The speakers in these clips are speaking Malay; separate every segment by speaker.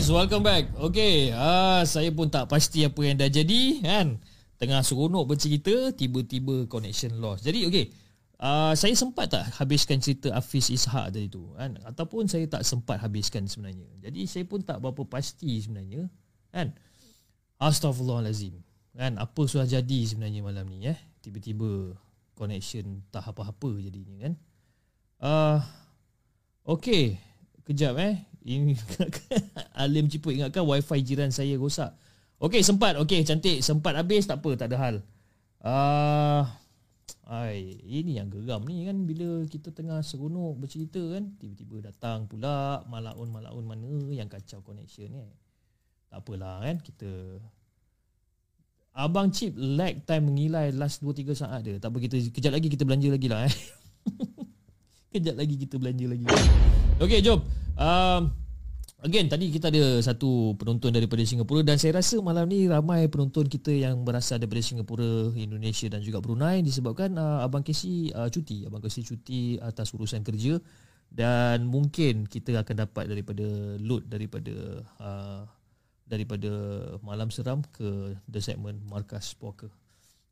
Speaker 1: guys, welcome back. Okay, uh, saya pun tak pasti apa yang dah jadi kan. Tengah seronok bercerita, tiba-tiba connection lost. Jadi okay, uh, saya sempat tak habiskan cerita Hafiz Ishak tadi tu kan? Ataupun saya tak sempat habiskan sebenarnya. Jadi saya pun tak berapa pasti sebenarnya kan. Astaghfirullahalazim. Kan apa sudah jadi sebenarnya malam ni eh? Tiba-tiba connection tak apa-apa jadinya kan. Uh, okay, kejap eh. Alim Ciput ingatkan wifi jiran saya rosak. Okey sempat. Okey cantik. Sempat habis tak apa, tak ada hal. Ah uh, ai ini yang geram ni kan bila kita tengah seronok bercerita kan tiba-tiba datang pula malaun-malaun mana yang kacau connection ni. Tak apalah kan kita Abang Chip lag time mengilai last 2 3 saat dia. Tak apa kita kejap lagi kita belanja lagi lah eh. kejap lagi kita belanja lagi. Okey jom. Um, again tadi kita ada satu penonton daripada Singapura dan saya rasa malam ni ramai penonton kita yang berasal daripada Singapura, Indonesia dan juga Brunei disebabkan uh, abang Casey uh, cuti, abang Casey cuti atas urusan kerja dan mungkin kita akan dapat daripada load daripada uh, daripada malam seram ke the segment markas poker.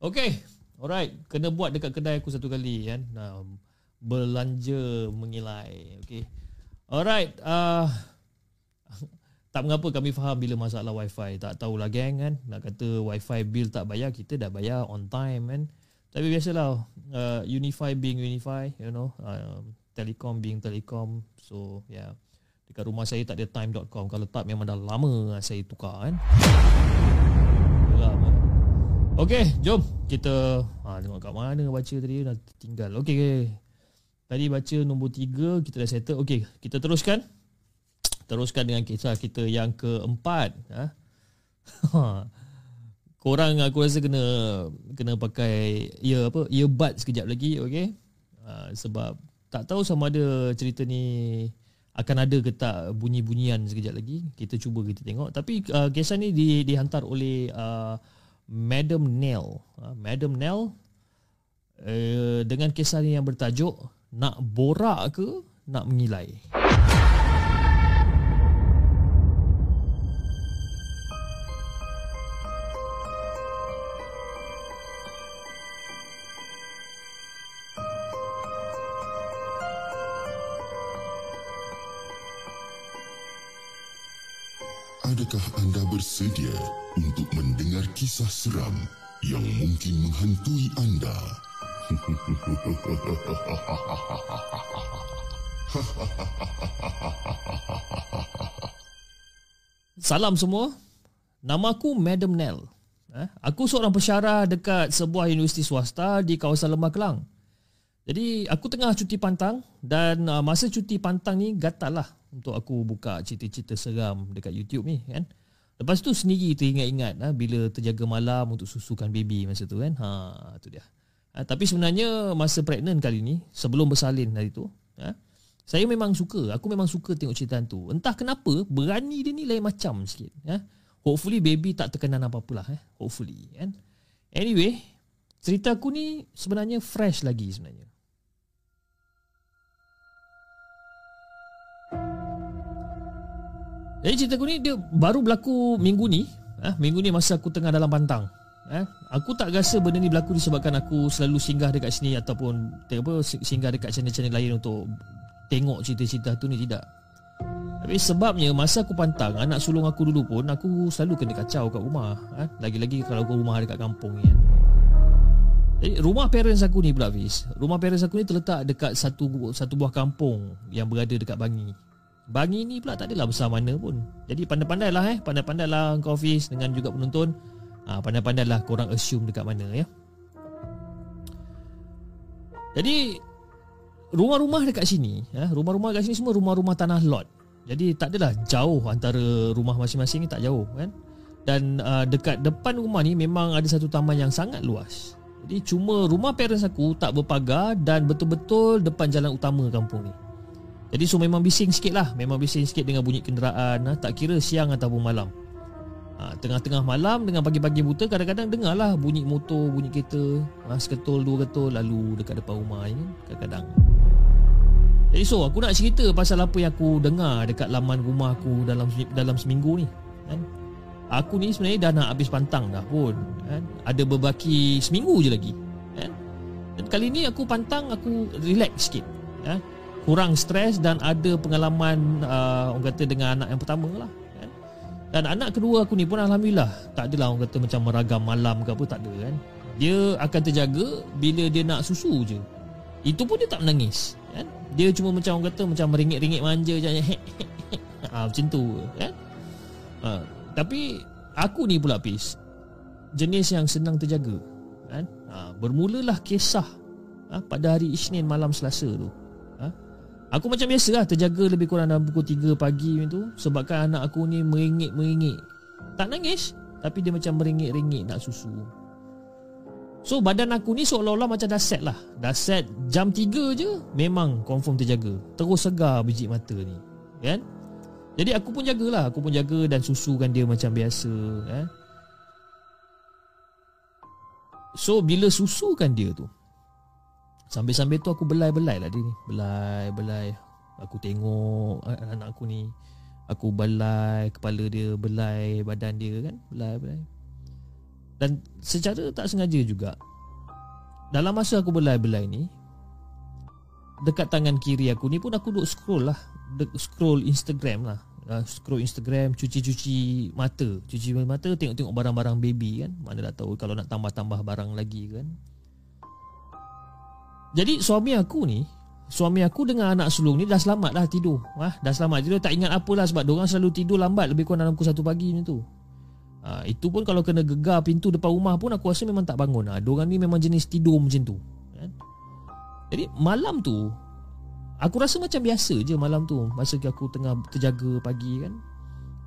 Speaker 1: Okay, alright, kena buat dekat kedai aku satu kali kan. Nah, belanja mengilai. Okay. Alright, uh, tak mengapa kami faham bila masalah wifi. Tak tahulah geng kan, nak kata wifi bill tak bayar, kita dah bayar on time kan. Tapi biasalah, uh, Unify being Unify, you know, uh, Telecom being Telecom. So, yeah. Dekat rumah saya tak ada time.com. Kalau tak memang dah lama saya tukar kan. Lama. Okay, jom kita ha, tengok kat mana baca tadi dah tinggal. Okay, okay. Tadi baca nombor tiga Kita dah settle. Okay kita teruskan. Teruskan dengan kisah kita yang keempat ha? Korang aku rasa kena Kena pakai Ear apa Earbud sekejap lagi Okay ha, Sebab Tak tahu sama ada cerita ni Akan ada ke tak Bunyi-bunyian sekejap lagi. Kita cuba kita tengok. Tapi uh, kisah ni di, dihantar oleh uh, Madam Nell. Uh, Madam Nell uh, Dengan kisah ni yang bertajuk nak borak ke nak mengilai?
Speaker 2: Adakah anda bersedia untuk mendengar kisah seram yang mungkin menghantui anda?
Speaker 1: Salam semua. Nama aku Madam Nell. Eh, aku seorang pensyarah dekat sebuah universiti swasta di kawasan Lembah Kelang. Jadi aku tengah cuti pantang dan uh, masa cuti pantang ni gatal lah untuk aku buka cerita-cerita seram dekat YouTube ni kan. Lepas tu sendiri teringat-ingat uh, bila terjaga malam untuk susukan baby masa tu kan. Ha tu dia. Ha, tapi sebenarnya masa pregnant kali ni sebelum bersalin hari tu, ha, saya memang suka, aku memang suka tengok cerita tu. Entah kenapa berani dia ni lain macam sikit, ha. Hopefully baby tak terkena apa-apa lah, eh. hopefully kan. Anyway, cerita aku ni sebenarnya fresh lagi sebenarnya. Jadi cerita aku ni dia baru berlaku minggu ni, ha, minggu ni masa aku tengah dalam pantang. Eh, aku tak rasa benda ni berlaku disebabkan aku selalu singgah dekat sini ataupun apa singgah dekat channel-channel lain untuk tengok cerita-cerita tu ni tidak. Tapi sebabnya masa aku pantang anak sulung aku dulu pun aku selalu kena kacau kat rumah. Eh, lagi-lagi kalau aku rumah dekat kampung ni. Kan. Jadi rumah parents aku ni pula Fiz. Rumah parents aku ni terletak dekat satu satu buah kampung yang berada dekat Bangi. Bangi ni pula tak adalah besar mana pun. Jadi pandai-pandai lah eh. Pandai-pandai lah kau Fiz dengan juga penonton ha, Pandai-pandai lah korang assume dekat mana ya. Jadi Rumah-rumah dekat sini ya, Rumah-rumah dekat sini semua rumah-rumah tanah lot. Jadi tak adalah jauh antara rumah masing-masing ni tak jauh kan? Dan uh, dekat depan rumah ni memang ada satu taman yang sangat luas. Jadi cuma rumah parents aku tak berpagar Dan betul-betul depan jalan utama kampung ni. Jadi so memang bising sikit lah. Memang bising sikit dengan bunyi kenderaan ha? Tak kira siang ataupun malam ha, Tengah-tengah malam dengan pagi-pagi buta Kadang-kadang dengar lah bunyi motor, bunyi kereta ha, Seketul, dua ketul lalu dekat depan rumah ni Kadang-kadang Jadi so aku nak cerita pasal apa yang aku dengar dekat laman rumah aku dalam dalam seminggu ni kan. Aku ni sebenarnya dah nak habis pantang dah pun kan. Ada berbaki seminggu je lagi kan. Dan kali ni aku pantang aku relax sikit kan. Kurang stres dan ada pengalaman uh, orang kata dengan anak yang pertama lah. Dan anak kedua aku ni pun Alhamdulillah Tak adalah orang kata macam meragam malam ke apa Tak ada kan Dia akan terjaga bila dia nak susu je Itu pun dia tak menangis kan? Dia cuma macam orang kata Macam meringit-ringit manja je ha, Macam tu kan ha, Tapi Aku ni pula Pis Jenis yang senang terjaga kan? Ha, bermulalah kisah ha, Pada hari Isnin malam Selasa tu? Aku macam biasa lah Terjaga lebih kurang dalam pukul 3 pagi tu. Sebabkan anak aku ni meringit-meringit. Tak nangis Tapi dia macam meringit-ringit nak susu. So badan aku ni seolah-olah macam dah set lah. Dah set jam 3 je Memang confirm terjaga. Terus segar biji mata ni Kan? Jadi aku pun jagalah. Aku pun jaga dan susukan dia macam biasa eh? So bila susukan dia tu Sambil-sambil tu aku belai-belai lah dia ni. Belai-belai. Aku tengok anak aku ni. Aku belai kepala dia Belai badan dia kan Belai-belai. Dan secara tak sengaja juga Dalam masa aku belai-belai ni Dekat tangan kiri aku ni pun aku duduk scroll lah. Scroll Instagram lah. Uh, Scroll Instagram Cuci-cuci mata. Cuci mata Tengok-tengok barang-barang baby kan. Mana dah tahu Kalau nak tambah-tambah barang lagi kan Jadi suami aku ni Suami aku dengan anak sulung ni Dah selamat dah tidur Wah, Dah selamat tidur Tak ingat apalah Sebab diorang selalu tidur lambat Lebih kurang dalam pukul 1 pagi macam tu Ha, itu pun kalau kena gegar pintu depan rumah pun aku rasa memang tak bangun. Ha, diorang ni memang jenis tidur macam tu. Kan? Jadi malam tu aku rasa macam biasa je malam tu masa aku tengah terjaga pagi kan.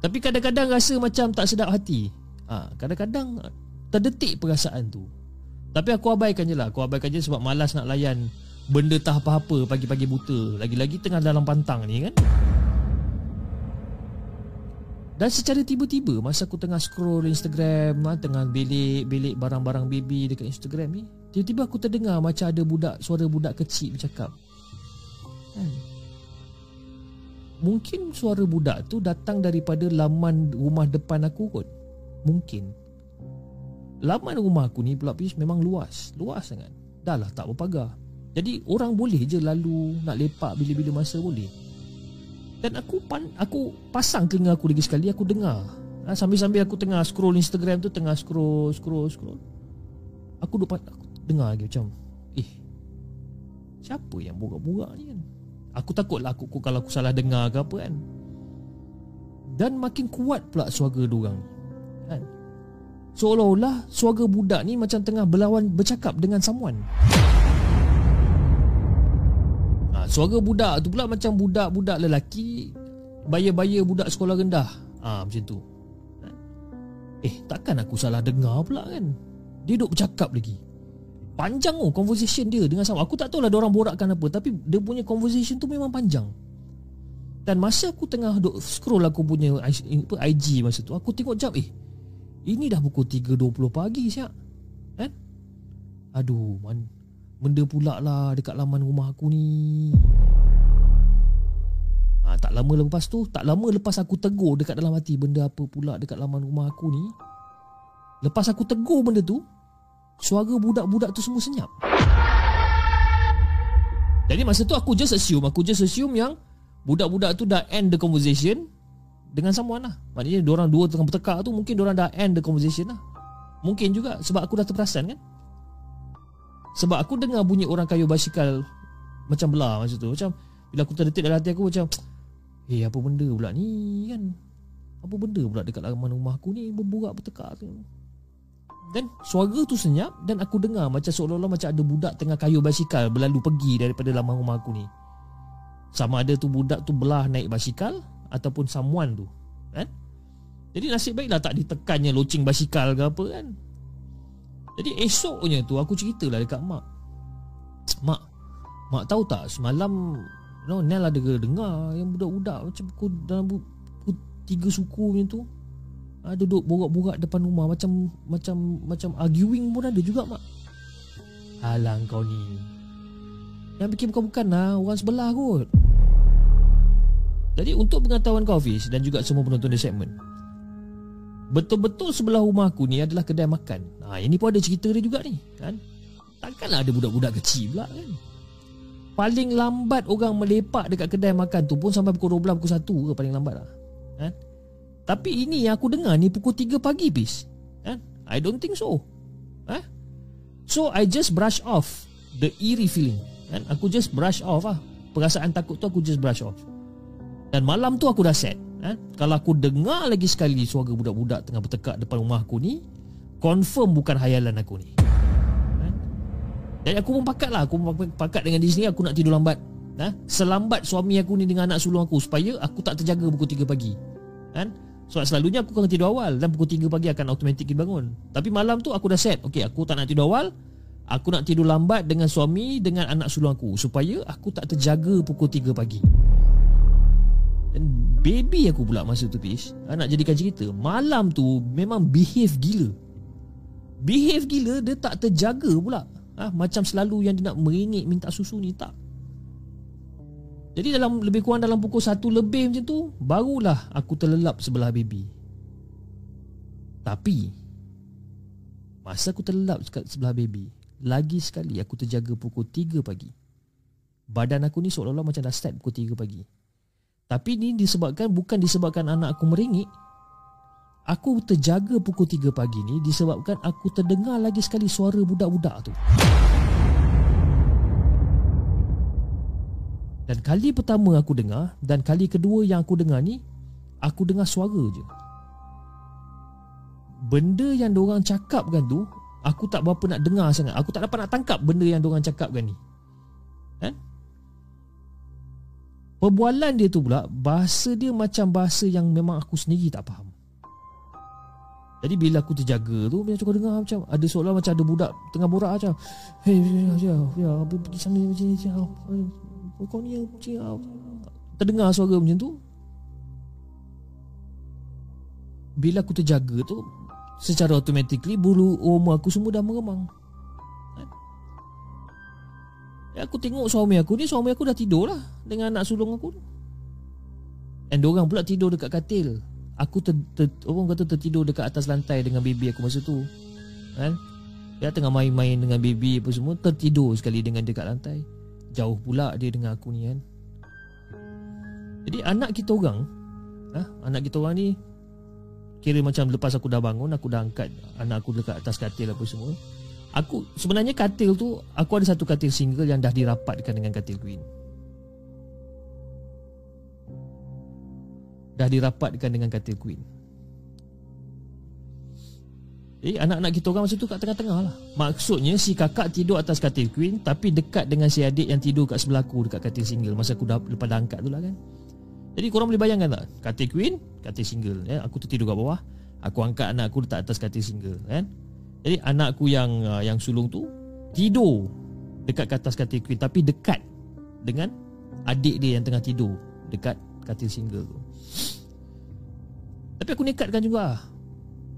Speaker 1: Tapi kadang-kadang rasa macam tak sedap hati. Ha, kadang-kadang terdetik perasaan tu. Tapi aku abaikan je lah. Aku abaikan je sebab malas nak layan benda tak apa-apa pagi-pagi buta. Lagi-lagi tengah dalam pantang ni kan. Dan secara tiba-tiba masa aku tengah scroll Instagram, ah, tengah belik-belik barang-barang baby dekat Instagram ni, tiba-tiba aku terdengar macam ada budak suara budak kecil bercakap. Hmm. Mungkin suara budak tu datang daripada laman rumah depan aku kot. Mungkin. Laman rumah aku ni pula pis memang luas. Luas sangat. Dah lah tak berpagar. Jadi orang boleh je lalu nak lepak bila-bila masa boleh. Dan aku pan, aku pasang telinga aku lagi sekali Aku dengar ha, Sambil-sambil aku tengah scroll Instagram tu Tengah scroll, scroll, scroll Aku dapat aku dengar lagi macam Eh Siapa yang borak-borak ni kan Aku takut lah aku, aku, Kalau aku salah dengar ke apa kan Dan makin kuat pula suara diorang? Seolah-olah suara budak ni Macam tengah berlawan bercakap dengan someone. Suara budak tu pula macam budak-budak lelaki Baya-baya budak sekolah rendah. Ah ha, Macam tu. Eh takkan aku salah dengar pula kan? Dia duduk bercakap lagi. Panjang oh conversation dia dengan sama. Aku tak tahu lah orang borakkan apa Tapi dia punya conversation tu memang panjang. Dan masa aku tengah duk scroll aku punya IG masa tu Aku tengok jap eh Ini dah pukul 3.20 pagi siap Kan? Aduh man, Benda pula lah dekat laman rumah aku ni. Ha, Tak lama lepas tu Tak lama lepas aku tegur dekat dalam hati Benda apa pula dekat laman rumah aku ni Lepas aku tegur benda tu Suara budak-budak tu semua senyap. Jadi masa tu aku just assume Aku just assume yang Budak-budak tu dah end the conversation Dengan someone lah. Maknanya diorang dua tengah bertekak tu Mungkin diorang dah end the conversation lah. Mungkin juga Sebab aku dah terperasan kan? Sebab aku dengar bunyi orang kayu basikal Macam belah masa tu. Macam Bila aku terdetik dalam hati aku macam Eh apa benda pula ni kan? Apa benda pula dekat laman rumah aku ni Berburak bertekak tu? Dan suara tu senyap Dan aku dengar macam seolah-olah Macam ada budak tengah kayu basikal Berlalu pergi daripada laman rumah aku ni. Sama ada tu budak tu belah naik basikal Ataupun someone tu Kan jadi nasib baiklah tak ditekannya loceng basikal ke apa kan jadi esoknya tu aku ceritalah dekat mak. Mak, mak tahu tak semalam no Nel ada dengar yang budak-budak macam pukul dalam pukul tiga suku macam tu. Ha, duduk borak-borak depan rumah macam macam macam arguing pun ada juga mak. Alang kau ni. Yang bikin bukan-bukan lah Orang sebelah kot Jadi untuk pengetahuan kau Hafiz Dan juga semua penonton di segmen Betul-betul sebelah rumah aku ni adalah kedai makan ha, Ini pun ada cerita dia juga ni kan? Takkanlah ada budak-budak kecil pula kan Paling lambat orang melepak dekat kedai makan tu pun Sampai pukul 12, pukul 1 ke paling lambat lah kan? Tapi ini yang aku dengar ni pukul 3 pagi bis kan? I don't think so ha? So I just brush off The eerie feeling kan? Aku just brush off lah Perasaan takut tu aku just brush off Dan malam tu aku dah set eh, Kalau aku dengar lagi sekali suara budak-budak tengah bertekak depan rumah aku ni Confirm bukan hayalan aku ni eh? Jadi aku pun pakat lah Aku pakat dengan diri sendiri aku nak tidur lambat eh? Selambat suami aku ni dengan anak sulung aku Supaya aku tak terjaga pukul 3 pagi kan? Sebab selalunya aku akan tidur awal Dan pukul 3 pagi akan automatik bangun Tapi malam tu aku dah set Okay aku tak nak tidur awal Aku nak tidur lambat dengan suami Dengan anak sulung aku Supaya aku tak terjaga pukul 3 pagi dan baby aku pula masa tu Fish ah, Nak jadikan cerita Malam tu memang behave gila. Behave gila dia tak terjaga pula. Ha? Macam selalu yang dia nak meringik minta susu ni tak. Jadi dalam lebih kurang dalam pukul 1 lebih macam tu Barulah aku terlelap sebelah baby. Tapi Masa aku terlelap sebelah baby Lagi sekali aku terjaga pukul 3 pagi. Badan aku ni seolah-olah macam dah start pukul 3 pagi tapi ini disebabkan bukan disebabkan anak aku meringik. Aku terjaga pukul 3 pagi ni disebabkan aku terdengar lagi sekali suara budak-budak tu. Dan kali pertama aku dengar dan kali kedua yang aku dengar ni aku dengar suara je. Benda yang diorang cakapkan tu aku tak berapa nak dengar sangat. Aku tak dapat nak tangkap benda yang diorang cakapkan ni. Kan? Perbualan dia tu pula Bahasa dia macam bahasa yang memang aku sendiri tak faham. Jadi bila aku terjaga tu Bila aku dengar macam Ada seolah macam ada budak Tengah borak macam Hei ya ya ya Pergi sana macam ni ya, Kau ni macam ya Terdengar suara macam tu. Bila aku terjaga tu Secara automatically Bulu rumah aku semua dah meremang. Ya, aku tengok suami aku ni Suami aku dah tidur lah Dengan anak sulung aku Dan diorang pula tidur dekat katil. Aku ter, ter, orang kata tertidur dekat atas lantai Dengan baby aku masa tu. Kan? Dia tengah main-main dengan baby apa semua Tertidur sekali dengan dekat lantai. Jauh pula dia dengan aku ni kan? Jadi anak kita orang ha? Anak kita orang ni Kira macam lepas aku dah bangun Aku dah angkat anak aku dekat atas katil apa semua Aku sebenarnya katil tu aku ada satu katil single yang dah dirapatkan dengan katil queen. Dah dirapatkan dengan katil queen. Eh anak-anak kita orang masa tu kat tengah-tengah lah. Maksudnya si kakak tidur atas katil queen tapi dekat dengan si adik yang tidur kat sebelah aku dekat katil single masa aku dah lepas dah angkat tu lah kan. Jadi korang boleh bayangkan tak? Katil queen, katil single. Eh? Aku tu tidur kat bawah. Aku angkat anak aku letak atas katil single. Kan? Jadi anakku yang uh, yang sulung tu tidur dekat atas katil queen tapi dekat dengan adik dia yang tengah tidur dekat katil single tu. Tapi aku nekatkan juga.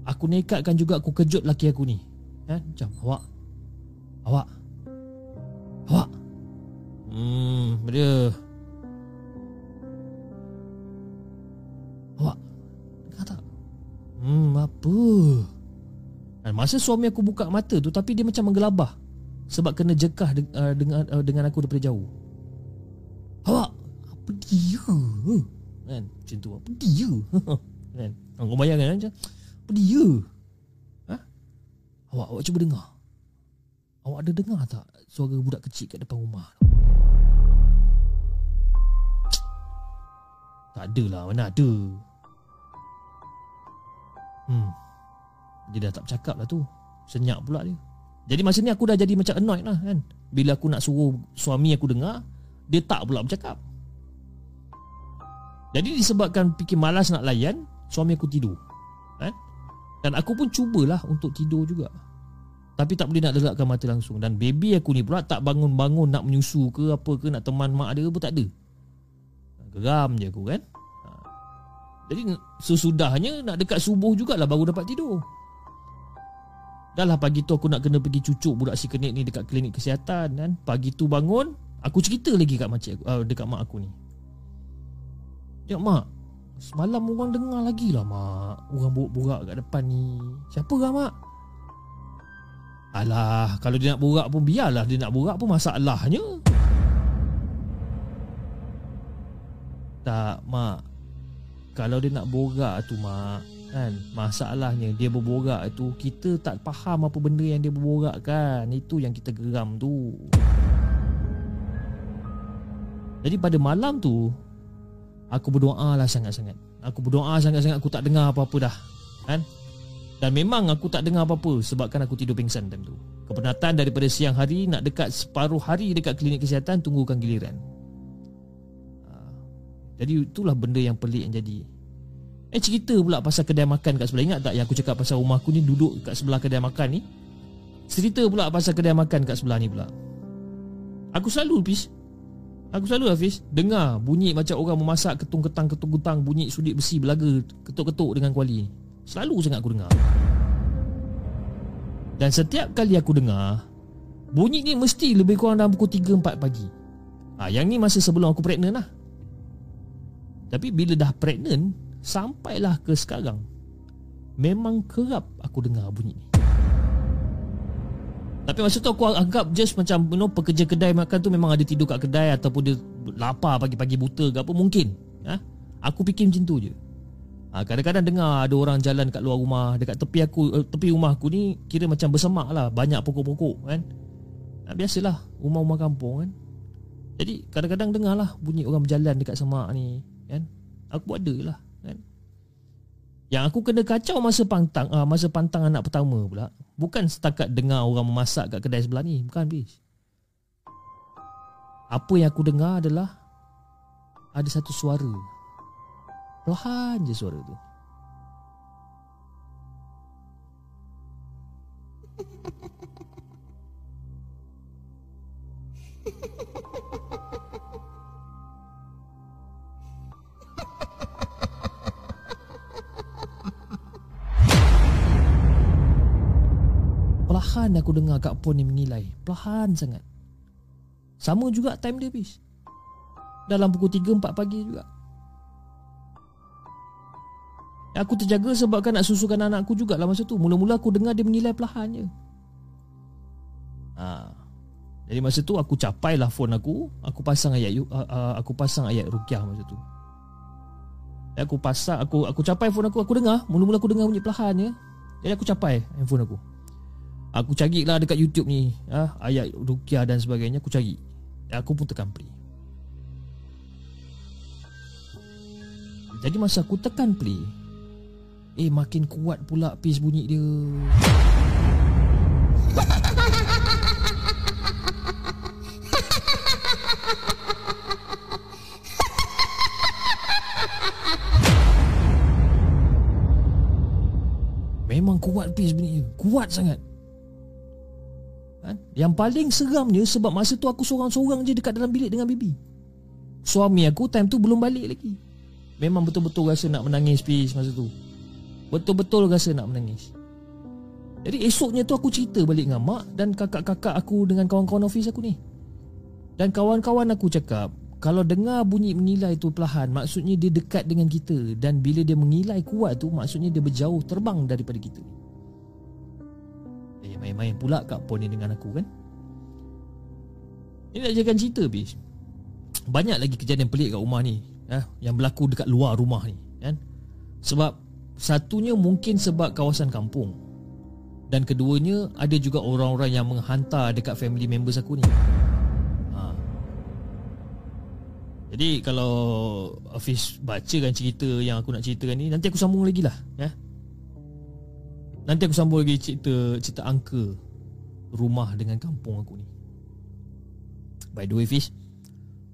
Speaker 1: Aku nekatkan juga aku kejut laki aku ni. Ha? Macam awak. Awak. Awak. Hmm, dia. Awak. Kata. Hmm, apa? Dan masa suami aku buka mata tu tapi dia macam menggelabah sebab kena jekah de- uh, dengan uh, dengan aku daripada jauh. Awak apa dia? Kan macam tu apa dia? kan kau bayangkan kan macam apa dia? Ha? Awak awak cuba dengar. Awak ada dengar tak suara budak kecil kat depan rumah? Tak ada lah mana ada. Hmm. Dia dah tak bercakap lah tu. Senyap pula dia. Jadi masa ni aku dah jadi macam annoyed lah kan? Bila aku nak suruh suami aku dengar Dia tak pula bercakap. Jadi disebabkan fikir malas nak layan Suami aku tidur kan? Dan aku pun cubalah untuk tidur juga. Tapi tak boleh nak lelakkan mata langsung. Dan baby aku ni pula tak bangun-bangun nak menyusu ke apa ke Nak teman mak dia pun tak ada. Geram je aku kan? Ha. jadi sesudahnya nak dekat subuh jugalah baru dapat tidur Dah lah pagi tu aku nak kena pergi cucuk budak si kenik ni dekat klinik kesihatan kan. Pagi tu bangun, Aku cerita lagi kat makcik aku, uh, dekat mak aku ni. Ya mak, semalam orang dengar lagi lah mak. Orang borak-borak kat depan ni. Siapa lah mak? Alah, kalau dia nak borak pun biarlah dia nak borak pun masalahnya. Tak, mak. Kalau dia nak borak tu mak, kan? Masalahnya dia berborak tu kita tak faham apa benda yang dia berborak kan? Itu yang kita geram tu. Jadi pada malam tu aku berdoa lah sangat-sangat. Aku berdoa sangat-sangat aku tak dengar apa-apa dah kan? Dan memang aku tak dengar apa-apa sebabkan aku tidur pingsan time tu. Kepenatan daripada siang hari nak dekat separuh hari dekat klinik kesihatan tunggukan giliran. Ah, jadi itulah benda yang pelik yang jadi Eh cerita pula pasal kedai makan kat sebelah. Ingat tak yang aku cakap pasal rumah aku ni Duduk kat sebelah kedai makan ni? Cerita pula pasal kedai makan kat sebelah ni pula. Aku selalu Hafiz. Aku selalu Hafiz Dengar bunyi macam orang memasak Ketung-ketang ketung-ketang Bunyi sudik besi belaga Ketuk-ketuk dengan kuali. Selalu sangat aku dengar. Dan setiap kali aku dengar Bunyi ni mesti lebih kurang dalam pukul 3-4 pagi. Ha, Yang ni masa sebelum aku pregnant lah. Tapi bila dah pregnant Sampailah ke sekarang Memang kerap aku dengar bunyi ni. Tapi masa tu aku anggap just macam you know, Pekerja kedai makan tu memang ada tidur kat kedai Ataupun dia lapar pagi-pagi buta ke apa Mungkin ha? Aku fikir macam tu je. Ha, Kadang-kadang dengar ada orang jalan kat luar rumah Dekat tepi aku uh, tepi rumah aku ni Kira macam bersemak lah Banyak pokok-pokok kan. Ha, Biasalah rumah-rumah kampung kan. Jadi kadang-kadang dengar lah Bunyi orang berjalan dekat semak ni kan. Aku ada lah yang aku kena kacau masa pantang uh, masa pantang anak pertama pula bukan setakat dengar orang memasak kat kedai sebelah ni, bukan bis. Apa yang aku dengar adalah ada satu suara. Perlahan je suara tu. Perlahan aku dengar Kak Pon ni mengilai Perlahan sangat. Sama juga time dia habis. Dalam pukul 3-4 pagi juga. Aku terjaga sebab kan nak susukan anak aku jugalah masa tu. Mula-mula aku dengar dia mengilai perlahan je. Ha. Jadi masa tu aku capai lah phone aku. Aku pasang ayat uh, uh, Aku pasang ayat rukyah masa tu. Aku pasang aku aku capai phone aku. Aku dengar. Mula-mula aku dengar bunyi perlahan je. Jadi aku capai handphone aku Aku carilah dekat YouTube ni. Ha, Ayat Rukia dan sebagainya Aku cari. Aku pun tekan play. Jadi masa aku tekan play Eh makin kuat pula Pace bunyi dia. Memang kuat pace bunyi dia. Kuat sangat kan? Yang paling seramnya sebab masa tu aku seorang-seorang je dekat dalam bilik dengan bibi. Suami aku time tu belum balik lagi. Memang betul-betul rasa nak menangis pis masa tu. Betul-betul rasa nak menangis. Jadi esoknya tu aku cerita balik dengan mak dan kakak-kakak aku dengan kawan-kawan office aku ni. Dan kawan-kawan aku cakap, kalau dengar bunyi mengilai tu perlahan, maksudnya dia dekat dengan kita. Dan bila dia mengilai kuat tu, maksudnya dia berjauh terbang daripada kita. Eh main-main pula Kak Pon ni dengan aku kan Ini nak jadikan cerita bis Banyak lagi kejadian pelik kat rumah ni eh, Yang berlaku dekat luar rumah ni kan? Sebab Satunya mungkin sebab kawasan kampung Dan keduanya Ada juga orang-orang yang menghantar Dekat family members aku ni ha. Jadi kalau Hafiz bacakan cerita yang aku nak ceritakan ni Nanti aku sambung lagi lah ya? Nanti aku sambung lagi cerita cerita angka rumah dengan kampung aku ni. By the way Fish,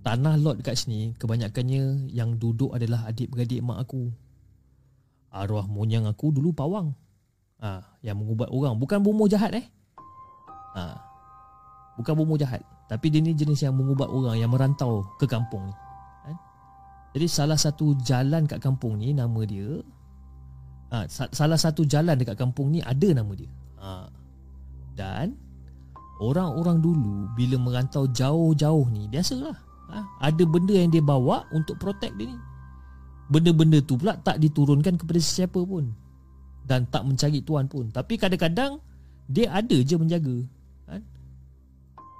Speaker 1: tanah lot dekat sini kebanyakannya yang duduk adalah adik-beradik mak aku. Arwah monyang aku dulu pawang. Ah, ha, yang mengubat orang, bukan bomoh jahat eh. Ah. Ha, bukan bomoh jahat, tapi dia ni jenis yang mengubat orang yang merantau ke kampung ni. Ha? Jadi salah satu jalan kat kampung ni nama dia ha, salah satu jalan dekat kampung ni ada nama dia. Ha. Dan orang-orang dulu bila merantau jauh-jauh ni biasalah ha? ada benda yang dia bawa untuk protect dia ni benda-benda tu pula tak diturunkan kepada sesiapa pun dan tak mencari tuan pun tapi kadang-kadang dia ada je menjaga kan?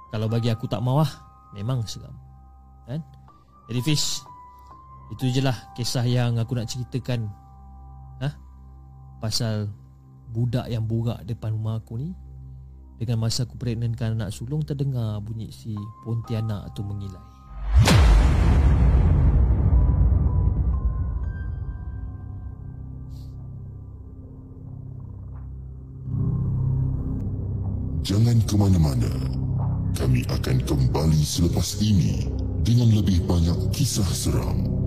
Speaker 1: kalau bagi aku tak mau lah memang seram kan? jadi Fish itu je lah kisah yang aku nak ceritakan? Pasal budak yang burak depan rumah aku ni dengan masa aku pregnantkan anak sulung terdengar bunyi si Pontianak tu mengilai.
Speaker 2: Jangan ke mana-mana. Kami akan kembali selepas ini dengan lebih banyak kisah seram.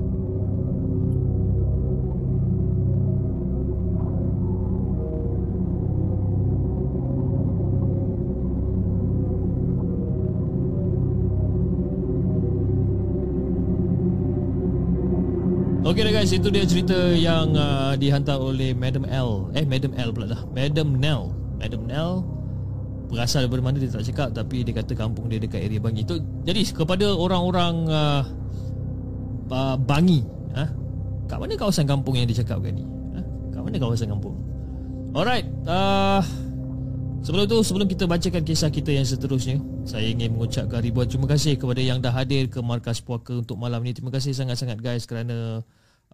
Speaker 1: Guys, itu dia cerita yang uh, dihantar oleh Madam L. Eh, Madam L pula dah. Madam Nell. Madam Nell berasal daripada mana dia tak cakap tapi dia kata kampung dia dekat area Bangi. Itu jadi kepada orang-orang uh, uh, Bangi, ha? Kat mana kawasan kampung yang dia cakapkan ni? Ha? Kat mana kawasan kampung? Alright, uh, Sebelum tu, sebelum kita bacakan kisah kita yang seterusnya Saya ingin mengucapkan ribuan terima kasih kepada yang dah hadir ke Markas Puaka untuk malam ni Terima kasih sangat-sangat guys kerana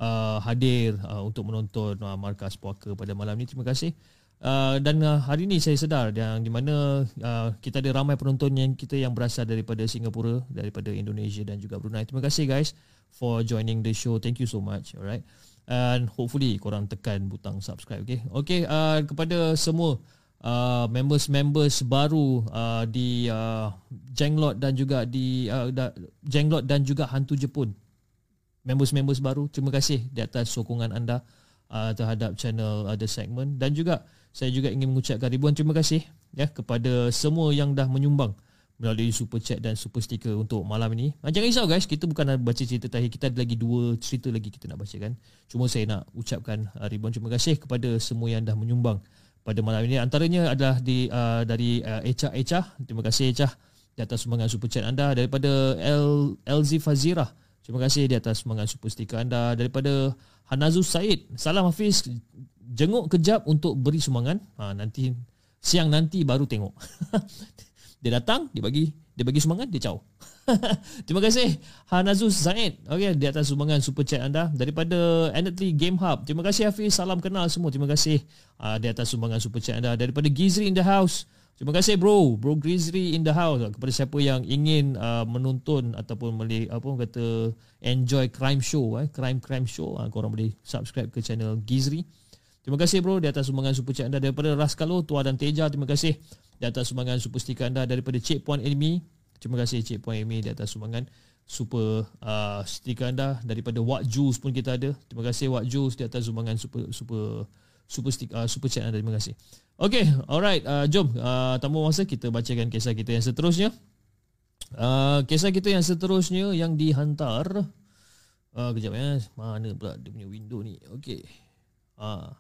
Speaker 1: uh, hadir uh, untuk menonton uh, Markas Puaka pada malam ni. Terima kasih. Uh, Dan uh, hari ni saya sedar yang di mana uh, kita ada ramai penonton yang kita yang berasal daripada Singapura Daripada Indonesia dan juga Brunei. Terima kasih guys for joining the show. Thank you so much. Alright. And hopefully korang tekan butang subscribe okay? Okay uh, kepada semua uh, members-members baru uh, di uh, Jenglot dan juga di uh, da, Jenglot dan juga Hantu Jepun. Members-members baru, terima kasih di atas sokongan anda uh, terhadap channel uh, The Segment. Dan juga saya juga ingin mengucapkan ribuan terima kasih ya kepada semua yang dah menyumbang melalui super chat dan super sticker untuk malam ini. Jangan risau guys, kita bukan nak baca cerita terakhir, kita ada lagi dua cerita lagi kita nak bacakan. Cuma saya nak ucapkan ribuan terima kasih kepada semua yang dah menyumbang pada malam ini. Antaranya adalah di uh, dari uh, Echa Echa. Terima kasih Echa di atas sumbangan super chat anda. Daripada L LZ Fazira terima kasih di atas sumbangan super stiker anda. Daripada Hanazus Said salam Hafiz jenguk kejap untuk beri sumbangan ha, nanti siang nanti baru tengok. Dia datang dia bagi dia bagi sumbangan dia caw. Terima kasih Hanazus Zaid okay, Di atas sumbangan super chat anda. Daripada Anatly Game Hub Terima kasih Hafiz. Salam kenal semua. Terima kasih uh, Di atas sumbangan super chat anda. Daripada Gizri in the house Terima kasih bro. Bro Gizri in the house. Kepada siapa yang ingin uh, Menonton Ataupun boleh Apa kata Enjoy crime show eh, Crime-crime show uh, Korang boleh subscribe ke channel Gizri Terima kasih bro Di atas sumbangan super chat anda Daripada Raskalo Tua dan Teja. Terima kasih. Di atas sumbangan super sticker anda Daripada Cik Puan Enemy Terima kasih Cik Puan Amy di atas sumbangan super uh, stiker anda daripada What Juice pun kita ada. Terima kasih What Juice di atas sumbangan super super super stick uh, super chat anda. Terima kasih. Okay, alright. Uh, jom uh, tanpa masa kita bacakan kisah kita yang seterusnya. Uh, kisah kita yang seterusnya yang dihantar uh, kejap ya. Mana pula dia punya window ni? Okay. Uh.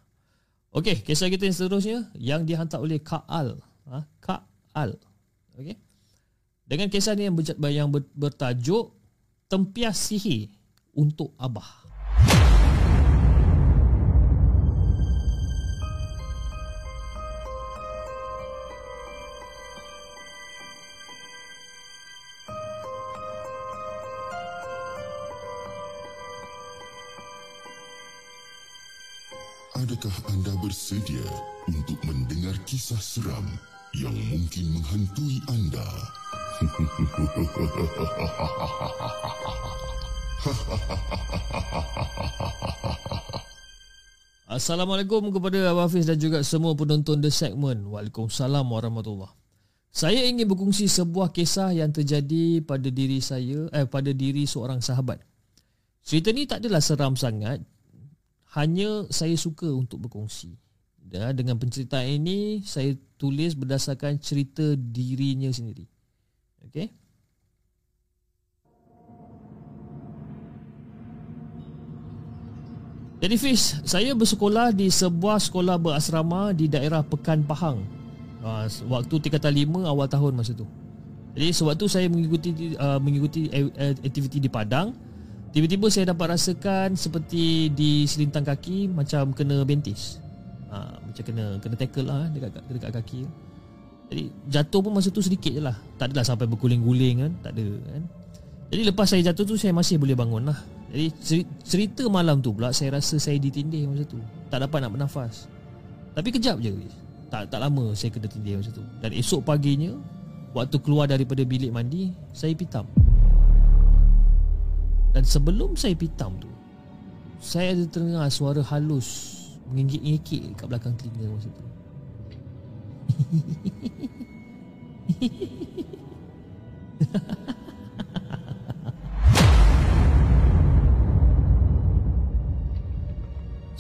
Speaker 1: Okay, kisah kita yang seterusnya yang dihantar oleh Kak Al. Uh, Kak Al. Okay. Dengan kisah ni yang, ber, yang ber, bertajuk Tempias Sihir untuk Abah.
Speaker 2: Adakah anda bersedia untuk mendengar kisah seram yang mungkin menghantui anda?
Speaker 1: Assalamualaikum kepada Abang Hafiz dan juga semua penonton The Segment. Waalaikumsalam warahmatullahi Saya ingin berkongsi sebuah kisah yang terjadi pada diri saya, eh pada diri seorang sahabat. Cerita ni tak adalah seram sangat, hanya saya suka untuk berkongsi. Dan dengan penceritaan ini, saya tulis berdasarkan cerita dirinya sendiri. Okay. Jadi Fish, saya bersekolah di sebuah sekolah berasrama di daerah Pekan Pahang. uh, Waktu tingkatan 5 awal tahun masa tu Jadi sewaktu saya mengikuti uh, Mengikuti aktiviti di Padang Tiba-tiba saya dapat rasakan Seperti di selintang kaki Macam kena bentis. Uh, Macam kena kena tackle lah eh, dekat, dekat kaki. Jadi jatuh pun masa tu sedikit je lah. Tak adalah sampai berguling-guling kan Tak ada kan. Jadi lepas saya jatuh tu Saya masih boleh bangun lah. Jadi cerita malam tu pula Saya rasa saya ditindih masa tu. Tak dapat nak bernafas. Tapi kejap je tak tak lama saya kena tindih masa tu. Dan esok paginya waktu keluar daripada bilik mandi, saya pitam. Dan sebelum saya pitam tu, saya ada terdengar suara halus mengingkik-ingkik kat belakang telinga masa tu.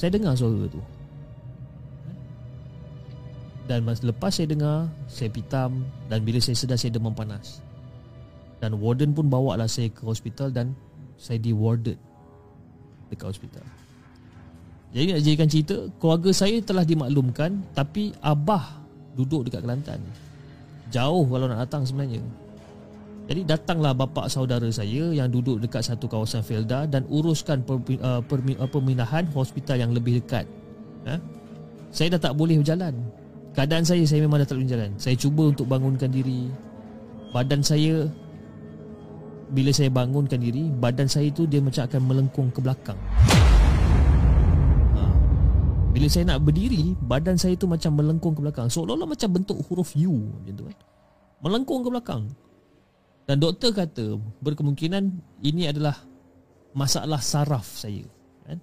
Speaker 1: saya dengar suara tu. Dan masa lepas saya dengar Saya pitam Dan bila saya sedar saya demam panas Dan warden pun bawa lah saya ke hospital Dan saya di warded Dekat hospital. Jadi nak jadikan cerita Keluarga saya telah dimaklumkan Tapi Abah duduk dekat Kelantan. Jauh kalau nak datang sebenarnya. Jadi datanglah bapa saudara saya yang duduk dekat satu kawasan Felda dan uruskan uh, uh, pemindahan hospital yang lebih dekat. Ha? Saya dah tak boleh berjalan. Keadaan saya Saya memang dah tak boleh jalan Saya cuba untuk bangunkan diri. Badan saya Bila saya bangunkan diri Badan saya tu Dia macam akan melengkung ke belakang ha. Bila saya nak berdiri Badan saya tu macam melengkung ke belakang Seolah-olah macam bentuk huruf U Macam tu kan Melengkung ke belakang Dan doktor kata Berkemungkinan Ini adalah Masalah saraf saya kan?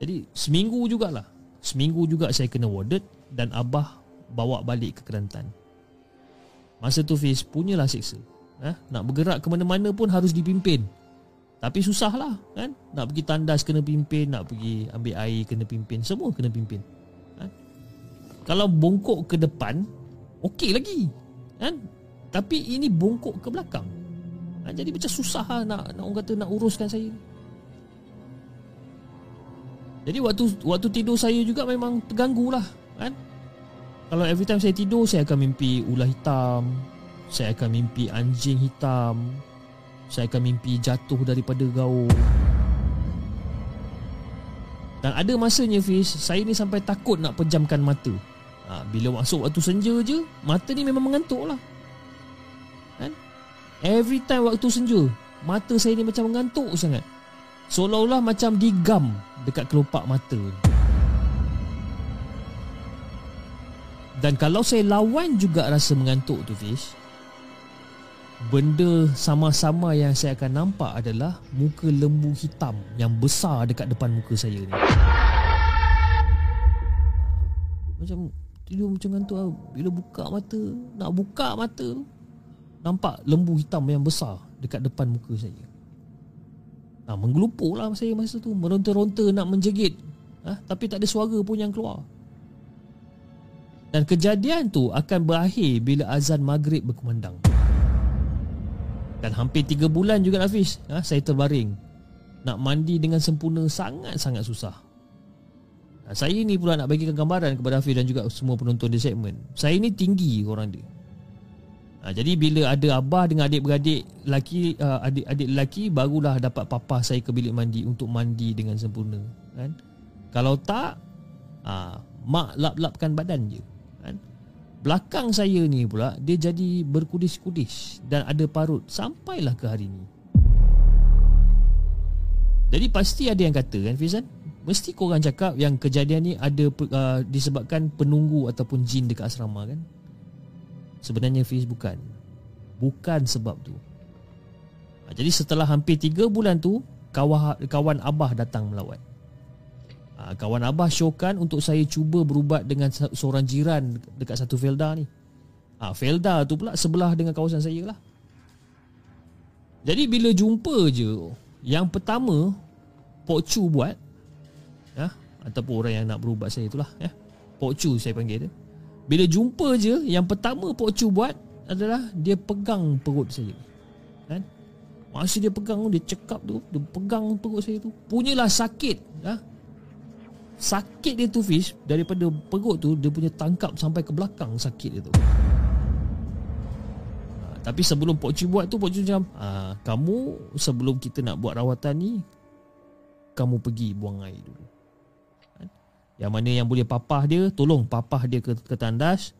Speaker 1: Jadi seminggu jugalah Seminggu juga saya kena warded dan Abah bawa balik ke Kelantan. Masa tu Fiz punyalah siksa. Eh, nak bergerak ke mana-mana pun harus dipimpin. Tapi susah lah kan. Nak pergi tandas kena pimpin, nak pergi ambil air kena pimpin, semua kena pimpin. Eh? Kalau bongkok ke depan, okey lagi. Kan? Tapi ini bongkok ke belakang. Ha, jadi macam susah lah nak, nak orang kata nak uruskan saya. Jadi waktu waktu tidur saya juga memang terganggu lah kan? Kalau every time saya tidur Saya akan mimpi ular hitam Saya akan mimpi anjing hitam. Saya akan mimpi jatuh daripada gaung. Dan ada masanya Fiz Saya ni sampai takut nak pejamkan mata. Ha, Bila masuk waktu senja je Mata ni memang mengantuk lah kan? Every time waktu senja Mata saya ni macam mengantuk sangat. Seolah-olah macam digam Dekat kelopak mata. Dan kalau saya lawan juga rasa mengantuk tu Fish Benda sama-sama yang saya akan nampak adalah Muka lembu hitam yang besar dekat depan muka saya ni. Macam tidur macam ngantuk lah. Bila buka mata Nak buka mata Nampak lembu hitam yang besar dekat depan muka saya. Nah, menggelupuk lah saya masa tu. Meronta-ronta nak menjegit. Ha? Tapi tak ada suara pun yang keluar. Dan kejadian tu akan berakhir bila azan maghrib berkumandang. Dan hampir 3 bulan juga Hafiz, ha, saya terbaring. Nak mandi dengan sempurna sangat-sangat susah. Ha, saya ni pula nak bagikan gambaran kepada Hafiz dan juga semua penonton di segmen. Saya ni tinggi orang dia. Ha, jadi bila ada abah dengan adik-beradik lelaki, uh, adik-adik lelaki barulah dapat papa saya ke bilik mandi untuk mandi dengan sempurna. Kan? Kalau tak, uh, mak lap-lapkan badan je. Belakang saya ni pula Dia jadi berkudis-kudis Dan ada parut Sampailah ke hari ni. Jadi pasti ada yang kata kan Fizan? Mesti korang cakap yang kejadian ni Ada uh, disebabkan penunggu Ataupun jin dekat asrama kan? Sebenarnya Fiz bukan. Bukan sebab tu. Jadi setelah hampir 3 bulan tu Kawan, kawan Abah datang melawat Ha, kawan Abah syokan untuk saya cuba berubat dengan seorang jiran dekat satu Felda ni. Ha, Felda tu pula sebelah dengan kawasan saya lah. Jadi bila jumpa je, yang pertama Pok Chu buat, ya, ataupun orang yang nak berubat saya itulah, ya. Pok Chu saya panggil dia. Bila jumpa je, yang pertama Pok Chu buat adalah dia pegang perut saya. Kan? Masa dia pegang dia cekap tu, dia pegang perut saya tu. Punyalah sakit, ya Sakit dia tu Fish Daripada perut tu Dia punya tangkap sampai ke belakang Sakit dia tu. Ha, Tapi sebelum Pok Cu buat tu Pok Cu macam ha, Kamu sebelum kita nak buat rawatan ni Kamu pergi buang air dulu. Ha, Yang mana yang boleh papah dia Tolong papah dia ke, ke tandas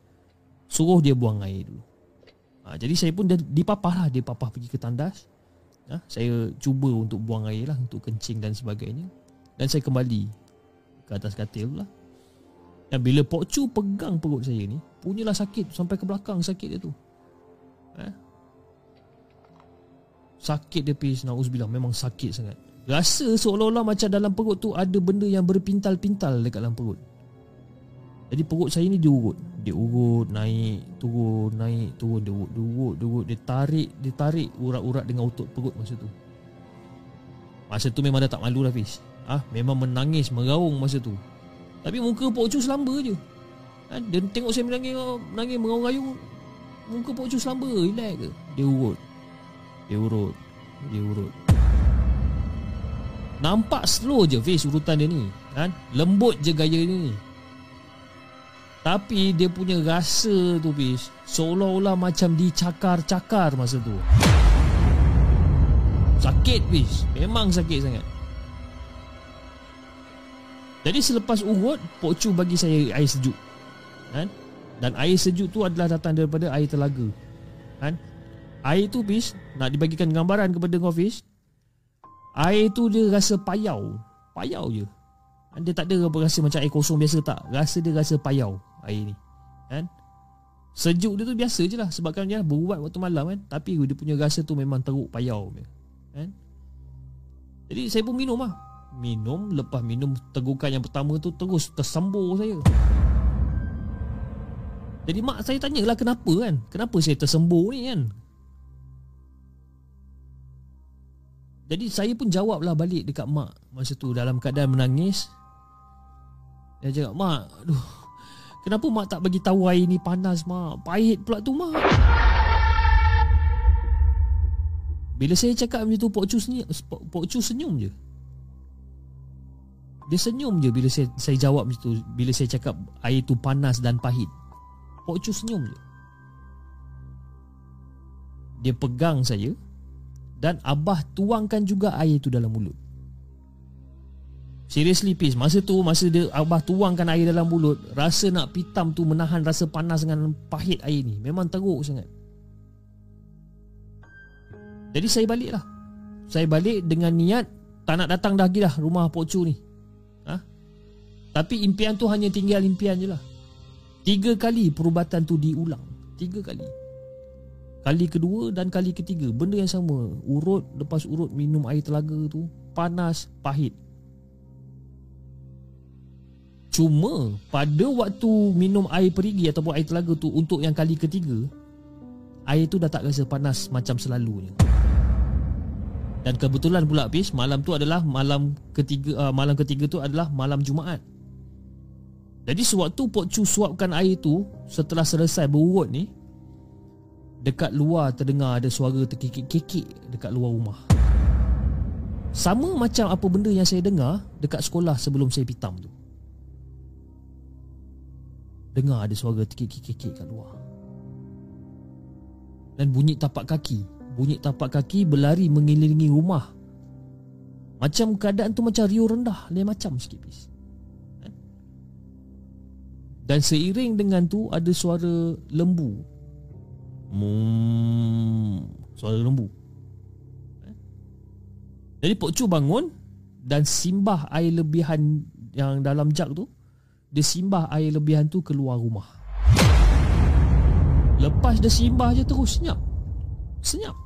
Speaker 1: Suruh dia buang air dulu. Ha, Jadi saya pun dipapah lah Dia papah pergi ke tandas. Ha, Saya cuba untuk buang air lah Untuk kencing dan sebagainya. Dan saya kembali ke atas katil lah. Dan bila Pok Chu pegang perut saya ni, punyalah sakit sampai ke belakang sakit dia tu. Eh? Sakit dia pis Nauzubillah Memang sakit sangat. Rasa seolah-olah macam dalam perut tu Ada benda yang berpintal-pintal Dekat dalam perut. Jadi perut saya ni diurut. Dia urut Naik Turun Naik Turun. Dia urut Dia urut Dia, urut, dia tarik Dia tarik urat-urat dengan otot perut masa tu. Masa tu memang dah tak malu lah Fiz Ah, memang menangis meraung masa tu. Tapi muka Pok Chu selamba je. Ha, dia tengok saya menangis menangis meraung-rayung. Muka Pok Chu selamba, relax ke? Dia urut. Dia urut. Dia urut. Nampak slow je face urutan dia ni. Kan? Lembut je gaya ni. Tapi dia punya rasa tu Fiz Seolah-olah macam dicakar-cakar masa tu Sakit Fiz Memang sakit sangat jadi selepas urut Pok Chu bagi saya air sejuk. Kan? Dan air sejuk tu adalah datang daripada air telaga. Kan? Air tu Fish Nak dibagikan gambaran kepada kau Fish Air tu dia rasa payau. Payau je. Kan? Dia tak ada rasa macam air kosong biasa tak. Rasa dia rasa payau Air ni. Kan? Sejuk dia tu biasa je lah. Sebabkan dia berubat waktu malam kan? Tapi dia punya rasa tu memang teruk payau kan? Jadi saya pun minum lah Minum Lepas minum tegukan yang pertama tu Terus tersembur saya. Jadi mak saya tanyalah kenapa kan? Kenapa saya tersembur ni kan? Jadi saya pun jawablah balik dekat mak Masa tu dalam keadaan menangis. Dia cakap Mak aduh, Kenapa mak tak bagi tahu air ni panas mak? Pahit pula tu mak. Bila saya cakap macam tu Pok Chu senyum, Pok senyum je dia senyum je bila saya, saya jawab macam tu. Bila saya cakap air tu panas dan pahit. Pok Chu senyum je. Dia pegang saya Dan Abah tuangkan juga air tu dalam mulut. Seriously Pis Masa tu Masa dia Abah tuangkan air dalam mulut Rasa nak pitam tu Menahan rasa panas dengan pahit air ni Memang teruk sangat. Jadi saya balik lah Saya balik dengan niat Tak nak datang dah lagi dah Rumah Pok Chu ni tapi impian tu hanya tinggal impian je lah. Tiga kali perubatan tu diulang. Tiga kali. Kali kedua dan kali ketiga. Benda yang sama. Urut lepas urut minum air telaga tu Panas, pahit. Cuma pada waktu minum air perigi ataupun air telaga tu Untuk yang kali ketiga Air tu dah tak rasa panas macam selalunya Dan kebetulan pula Pis Malam tu adalah malam ketiga uh, Malam ketiga tu adalah malam Jumaat jadi sewaktu Pok Chu suapkan air tu Setelah selesai berurut ni Dekat luar terdengar ada suara terkikik-kikik Dekat luar rumah. Sama macam apa benda yang saya dengar Dekat sekolah sebelum saya pitam tu. Dengar ada suara terkikik-kikik kat luar. Dan bunyi tapak kaki Bunyi tapak kaki berlari mengelilingi rumah. Macam keadaan tu macam rio rendah Lain macam sikit please dan seiring dengan tu ada suara lembu. Hmm, suara lembu. Eh? Jadi Pok Chu bangun dan simbah air lebihan yang dalam jug tu. Dia simbah air lebihan tu keluar rumah. Lepas dia simbah je terus senyap. Senyap.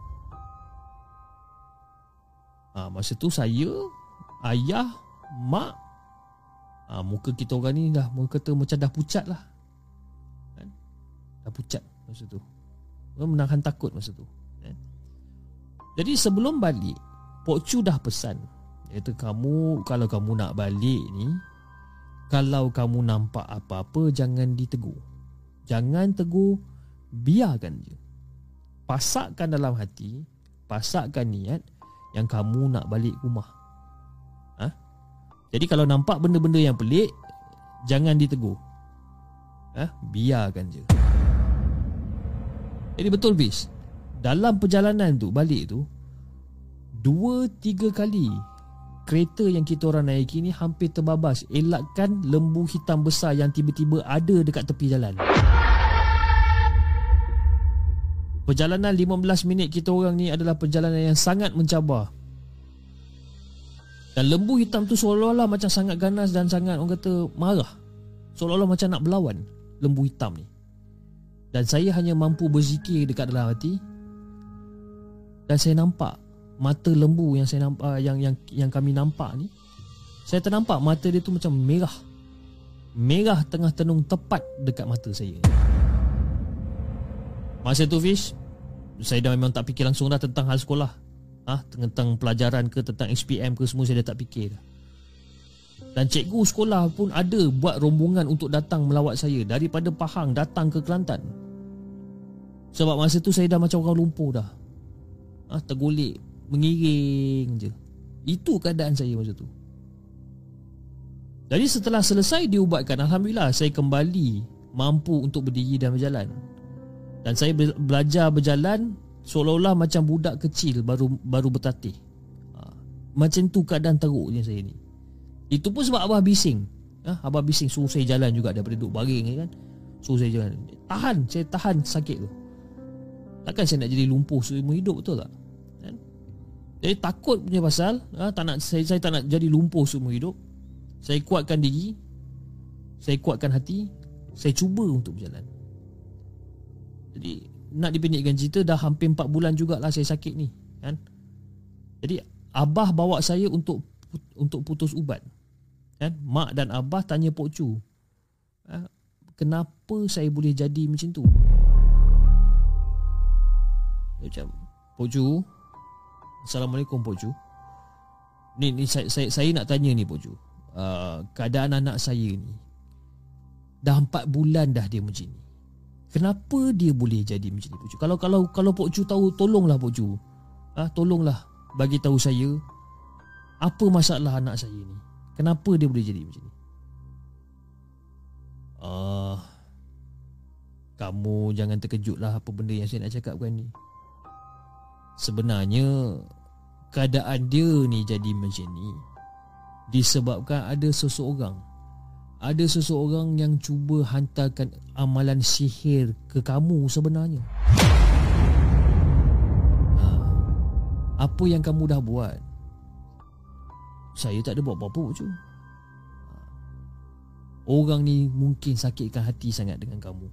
Speaker 1: Ha, masa tu saya, ayah, mak ha, Muka kita orang ni dah Muka kata macam dah pucat lah. Kan? Dah pucat masa tu. Menahan takut masa tu kan? Jadi sebelum balik Pok Chu dah pesan. Iaitu kamu Kalau kamu nak balik ni Kalau kamu nampak apa-apa Jangan ditegur. Jangan tegur Biarkan je. Pasakkan dalam hati Pasakkan niat Yang kamu nak balik rumah Jadi kalau nampak benda-benda yang pelik Jangan ditegur. Eh, Biarkan je. Jadi betul bis Dalam perjalanan tu Balik tu Dua tiga kali Kereta yang kita orang naiki ni Hampir terbabas Elakkan lembu hitam besar Yang tiba-tiba ada dekat tepi jalan. Perjalanan 15 minit kita orang ni adalah perjalanan yang sangat mencabar. Dan lembu hitam tu seolah-olah macam sangat ganas dan sangat orang kata marah. Seolah-olah macam nak berlawan lembu hitam ni. Dan saya hanya mampu berzikir dekat dalam hati. Dan saya nampak mata lembu yang saya nampak ah, yang yang yang kami nampak ni. Saya ternampak mata dia tu macam merah. Merah tengah tenung tepat dekat mata saya. Masa tu Fish Saya dah memang tak fikir langsung dah tentang hal sekolah ha? Tentang pelajaran ke Tentang SPM ke semua Saya dah tak fikir dah. Dan cikgu sekolah pun ada Buat rombongan untuk datang melawat saya. Daripada Pahang datang ke Kelantan. Sebab masa tu saya dah macam orang lumpuh dah. Ha? Tergolek Mengiring je. Itu keadaan saya masa tu. Jadi setelah selesai diubatkan Alhamdulillah saya kembali Mampu untuk berdiri dan berjalan. Dan saya belajar berjalan seolah-olah macam budak kecil baru baru bertatih. Ha. Macam tu keadaan teruknya saya ni. Itu pun sebab abah bising. Ha? Abah bising suruh saya jalan juga daripada duduk baring kan. Suruh saya jalan. Tahan, saya tahan sakit tu. Takkan saya nak jadi lumpuh seumur hidup betul tak? Kan? Jadi takut punya pasal, ha? tak nak saya, saya tak nak jadi lumpuh seumur hidup. Saya kuatkan diri. Saya kuatkan hati. Saya cuba untuk berjalan. Jadi nak dipendekkan cerita dah hampir 4 bulan jugalah saya sakit ni kan. Jadi abah bawa saya untuk untuk putus ubat. Kan? Mak dan abah tanya Pok. Ha? Kenapa saya boleh jadi macam tu? Macam Pok. Assalamualaikum Pok. Ni, ni saya, saya, saya nak tanya ni Pok. Uh, keadaan anak saya ni. Dah 4 bulan dah dia macam ni. Kenapa dia boleh jadi macam Chu? Kalau kalau kalau Pok Chu tahu tolonglah Pok Chu. Ah ha, tolonglah bagi tahu saya apa masalah anak saya ni. Kenapa dia boleh jadi macam ni? Ah uh, kamu jangan terkejutlah apa benda yang saya nak cakapkan ni. Sebenarnya keadaan dia ni jadi macam ni disebabkan ada seseorang ada seseorang yang cuba hantarkan amalan sihir ke kamu sebenarnya. Ha. Apa yang kamu dah buat? Saya tak ada buat apa-apa je. Ha. Orang ni mungkin sakitkan hati sangat dengan kamu.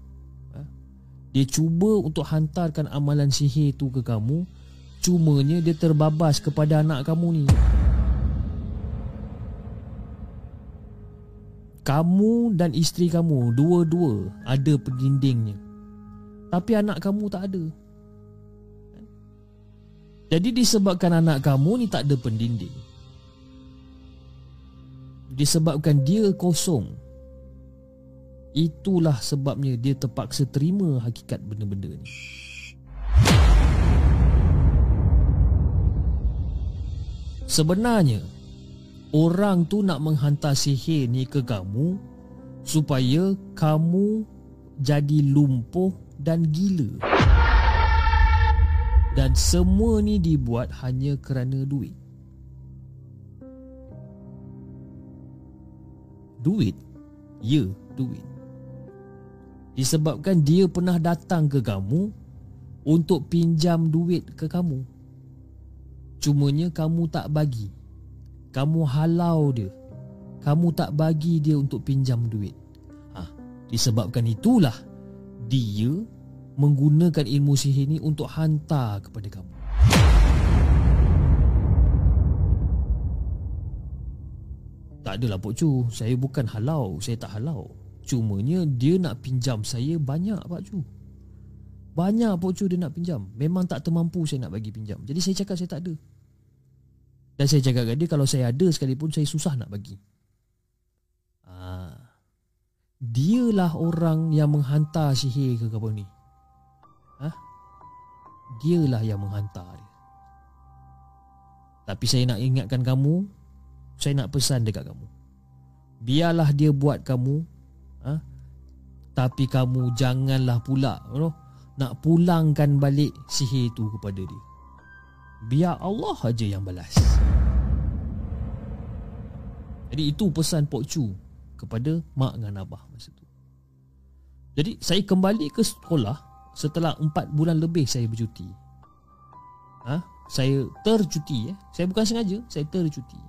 Speaker 1: Ha. Dia cuba untuk hantarkan amalan sihir tu ke kamu. Cumanya dia terbabas kepada anak kamu ni. Kamu dan isteri kamu Dua-dua Ada pendindingnya. Tapi anak kamu tak ada. Jadi disebabkan anak kamu ni tak ada pendinding. Disebabkan dia kosong. Itulah sebabnya dia terpaksa terima hakikat benda-benda ni. Sebenarnya orang tu nak menghantar sihir ni ke kamu supaya kamu jadi lumpuh dan gila. Dan semua ni dibuat hanya kerana duit. Duit? Ya, duit. Disebabkan dia pernah datang ke kamu untuk pinjam duit ke kamu. Cumanya kamu tak bagi kamu halau dia. Kamu tak bagi dia untuk pinjam duit. Ha, disebabkan itulah dia menggunakan ilmu sihir ni untuk hantar kepada kamu. Tak adalah Pak Cu saya bukan halau. Saya tak halau. Cumanya dia nak pinjam saya banyak Pak Cu banyak Pak Cu dia nak pinjam. Memang tak termampu saya nak bagi pinjam. Jadi saya cakap saya tak ada dan saya cakap kat dia kalau saya ada sekalipun saya susah nak bagi. Ah. Dialah orang yang menghantar sihir ke kapal ni. Ha? Dialah yang menghantar dia. Tapi saya nak ingatkan kamu Saya nak pesan dekat kamu Biarlah dia buat kamu ha? Tapi kamu janganlah pula you know, Nak pulangkan balik sihir itu kepada dia Biar Allah aja yang balas. Jadi itu pesan Pok Chu Kepada mak dengan abah masa tu. Jadi saya kembali ke sekolah Setelah 4 bulan lebih saya bercuti. Ha? Saya tercuti eh. Saya bukan sengaja Saya tercuti.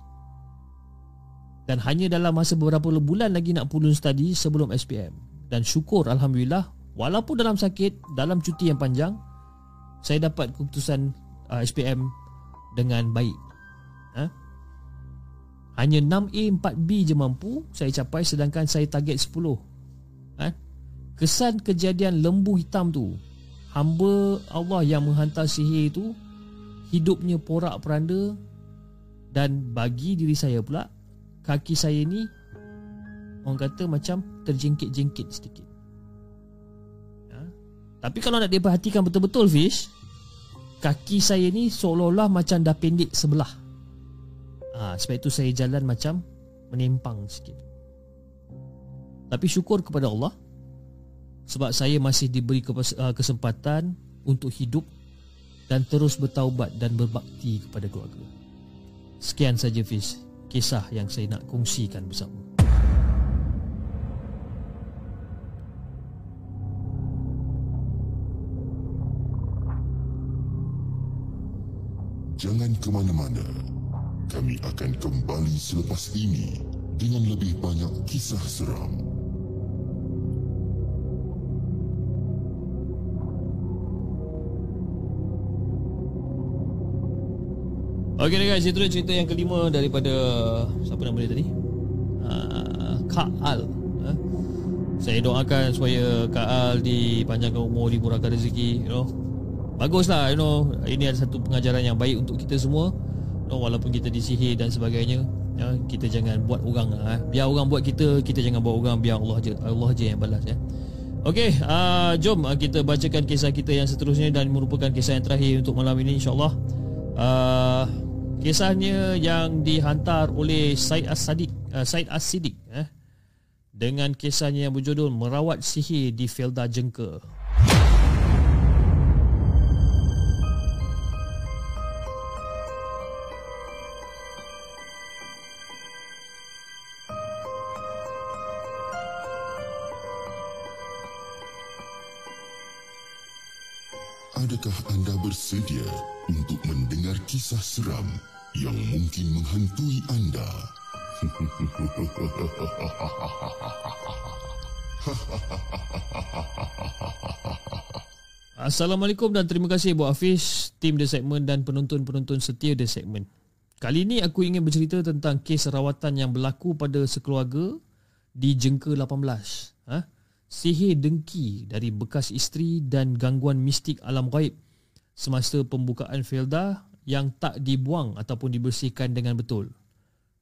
Speaker 1: Dan hanya dalam masa beberapa bulan lagi Nak pulun study sebelum SPM Dan syukur Alhamdulillah Walaupun dalam sakit Dalam cuti yang panjang Saya dapat keputusan uh, SPM Dengan baik ha? Hanya 6A 4B je mampu Saya capai sedangkan saya target 10 ha? Kesan kejadian lembu hitam tu Hamba Allah yang menghantar sihir itu hidupnya porak peranda dan bagi diri saya pula kaki saya ni orang kata macam terjengkit-jengkit sedikit. Ya. Tapi kalau nak diperhatikan betul-betul Fish, kaki saya ni seolah-olah macam dah pendek sebelah. Ha, sebab itu saya jalan macam menempang sikit. Tapi syukur kepada Allah sebab saya masih diberi uh, kesempatan untuk hidup dan terus bertaubat dan berbakti kepada keluarga. Sekian saja Fiz, kisah yang saya nak kongsikan bersama.
Speaker 2: Jangan ke mana-mana. Kami akan kembali selepas ini dengan lebih banyak kisah seram.
Speaker 1: Okey guys, itu dia cerita yang kelima daripada siapa nama dia tadi? Uh, Kak Al. Uh, saya doakan supaya Kak Al dipanjangkan umur, dimurahkan rezeki, you know. Baguslah, you know. Ini ada satu pengajaran yang baik untuk kita semua. You know, walaupun kita disihir dan sebagainya, ya, kita jangan buat orang uh. Biar orang buat kita, kita jangan buat orang, biar Allah je, Allah je yang balas ya. Okey, uh, jom kita bacakan kisah kita yang seterusnya dan merupakan kisah yang terakhir untuk malam ini insya-Allah. Uh, Kisahnya yang dihantar oleh Said As-Sadiq uh, Said As-Siddiq eh, Dengan kisahnya yang berjudul Merawat Sihir di Felda Jengka
Speaker 2: Adakah anda bersedia untuk mendengar kisah seram yang mungkin menghantui anda?
Speaker 1: Assalamualaikum dan terima kasih buat Hafiz, tim The Segment dan penonton-penonton setia The Segment. Kali ini aku ingin bercerita tentang kes rawatan yang berlaku pada sekeluarga di Jengka 18. Ha? Sihir dengki dari bekas isteri dan gangguan mistik alam gaib semasa pembukaan Felda yang tak dibuang ataupun dibersihkan dengan betul.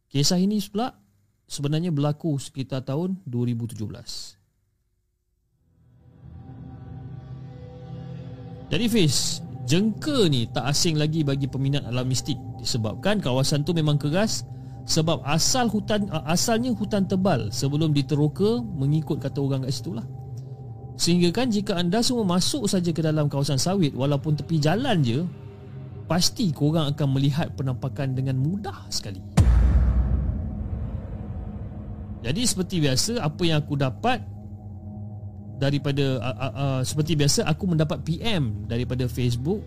Speaker 1: Kisah ini pula sebenarnya berlaku sekitar tahun 2017. Jadi Fiz, jengka ni tak asing lagi bagi peminat alam mistik disebabkan kawasan tu memang keras sebab asal hutan asalnya hutan tebal sebelum diteroka mengikut kata orang kat situ lah. Sehingga kan jika anda semua masuk saja ke dalam kawasan sawit walaupun tepi jalan je pasti korang akan melihat penampakan dengan mudah sekali. Jadi seperti biasa apa yang aku dapat daripada uh, uh, uh, seperti biasa aku mendapat PM daripada Facebook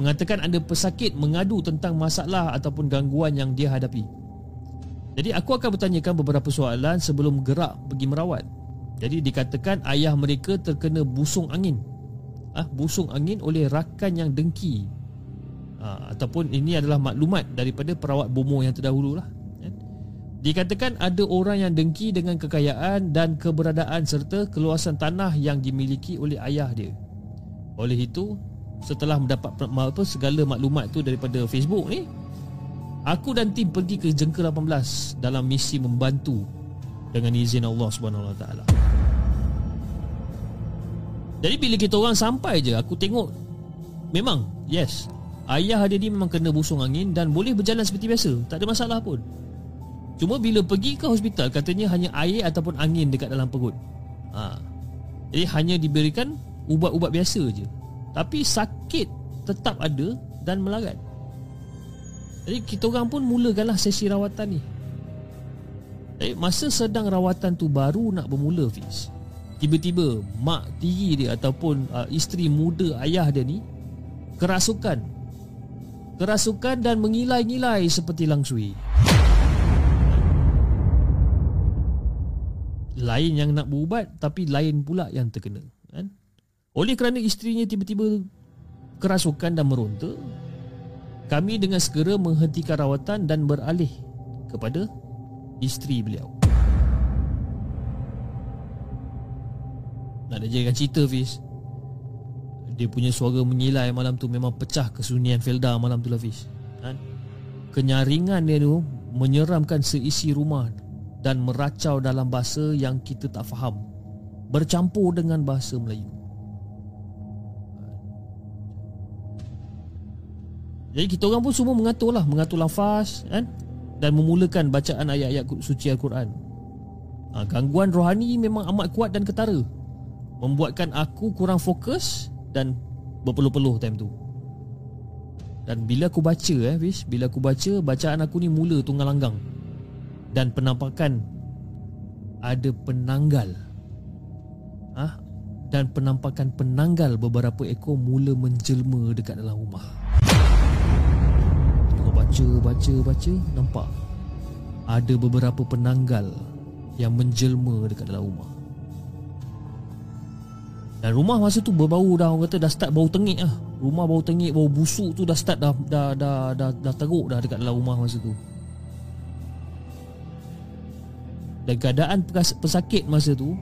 Speaker 1: mengatakan ada pesakit mengadu tentang masalah ataupun gangguan yang dia hadapi. Jadi aku akan bertanyakan beberapa soalan sebelum gerak pergi merawat. Jadi dikatakan ayah mereka terkena busung angin. Ah, busung angin oleh rakan yang dengki. Ah, ataupun ini adalah maklumat daripada perawat bomo yang terdahulu lah. Kan? Dikatakan ada orang yang dengki dengan kekayaan dan keberadaan serta keluasan tanah yang dimiliki oleh ayah dia. Oleh itu, setelah mendapat apa, segala maklumat tu daripada Facebook ni, Aku dan tim pergi ke Jengka 18 dalam misi membantu dengan izin Allah Subhanahu Wa Taala. Jadi bila kita orang sampai je aku tengok memang yes ayah dia ni memang kena busung angin dan boleh berjalan seperti biasa tak ada masalah pun. Cuma bila pergi ke hospital katanya hanya air ataupun angin dekat dalam perut. Ha. Jadi hanya diberikan ubat-ubat biasa je. Tapi sakit tetap ada dan melarat. Jadi kita orang pun mulakanlah sesi rawatan ni. Jadi masa sedang rawatan tu baru nak bermula Fiz. Tiba-tiba mak tiri dia ataupun uh, isteri muda ayah dia ni kerasukan. Kerasukan dan mengilai-ngilai seperti langsui. lain yang nak berubat tapi lain pula yang terkena kan oleh kerana isterinya tiba-tiba kerasukan dan meronta kami dengan segera menghentikan rawatan dan beralih kepada isteri beliau nak jadikan cerita Fiz dia punya suara menyilai malam tu memang pecah kesunyian Felda malam tu lah Fiz kan? kenyaringan dia tu menyeramkan seisi rumah dan meracau dalam bahasa yang kita tak faham bercampur dengan bahasa Melayu. Jadi kita orang pun semua mengatur lah Mengatur lafaz kan? Dan memulakan bacaan ayat-ayat suci Al-Quran. Ha, Gangguan rohani memang amat kuat dan ketara. Membuatkan aku kurang fokus Dan berpeluh-peluh time tu. Dan bila aku baca eh Fish, Bila aku baca Bacaan aku ni mula tunggal langgang dan penampakan ada penanggal. Ha? dan penampakan penanggal beberapa ekor mula menjelma dekat dalam rumah baca baca baca nampak ada beberapa penanggal yang menjelma dekat dalam rumah dan rumah masa tu berbau dah orang kata dah start bau tengik ah. Rumah bau tengik, bau busuk tu dah start dah dah dah dah, dah teruk dah dekat dalam rumah masa tu. Dan keadaan pesakit masa tu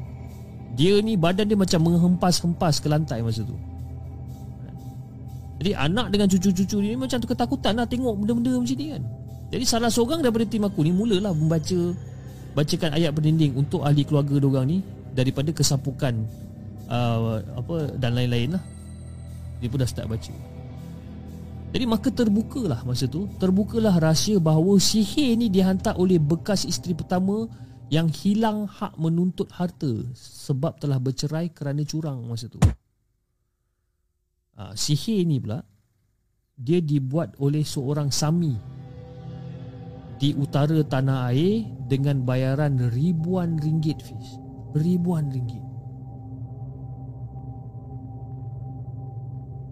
Speaker 1: Dia ni badan dia macam menghempas-hempas ke lantai masa tu Jadi anak dengan cucu-cucu ni macam tu ketakutan lah tengok benda-benda macam ni kan. Jadi salah seorang daripada tim aku ni mulalah membaca Bacakan ayat berdinding untuk ahli keluarga diorang ni Daripada kesapukan uh, apa dan lain-lain lah. Dia pun dah start baca. Jadi maka terbukalah masa tu Terbukalah rahsia bahawa sihir ni dihantar oleh bekas isteri pertama yang hilang hak menuntut harta sebab telah bercerai kerana curang masa tu. Ha, sihir ni pula dia dibuat oleh seorang sami di utara tanah air dengan bayaran ribuan ringgit fish. Ribuan ringgit.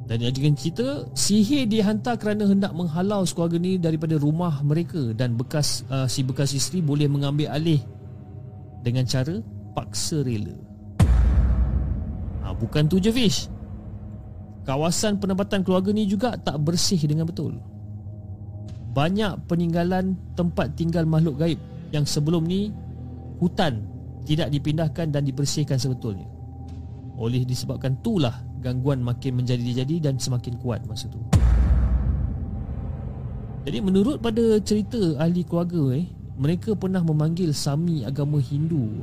Speaker 1: Dan yang dengan cerita Sihir dihantar kerana hendak menghalau sekeluarga ni Daripada rumah mereka Dan bekas uh, si bekas isteri boleh mengambil alih dengan cara paksa rela. Ha, bukan tu je Fish. Kawasan penempatan keluarga ni juga tak bersih dengan betul. Banyak peninggalan tempat tinggal makhluk gaib yang sebelum ni hutan tidak dipindahkan dan dibersihkan sebetulnya. Oleh disebabkan itulah gangguan makin menjadi-jadi dan semakin kuat masa tu. Jadi menurut pada cerita ahli keluarga eh, mereka pernah memanggil sami agama Hindu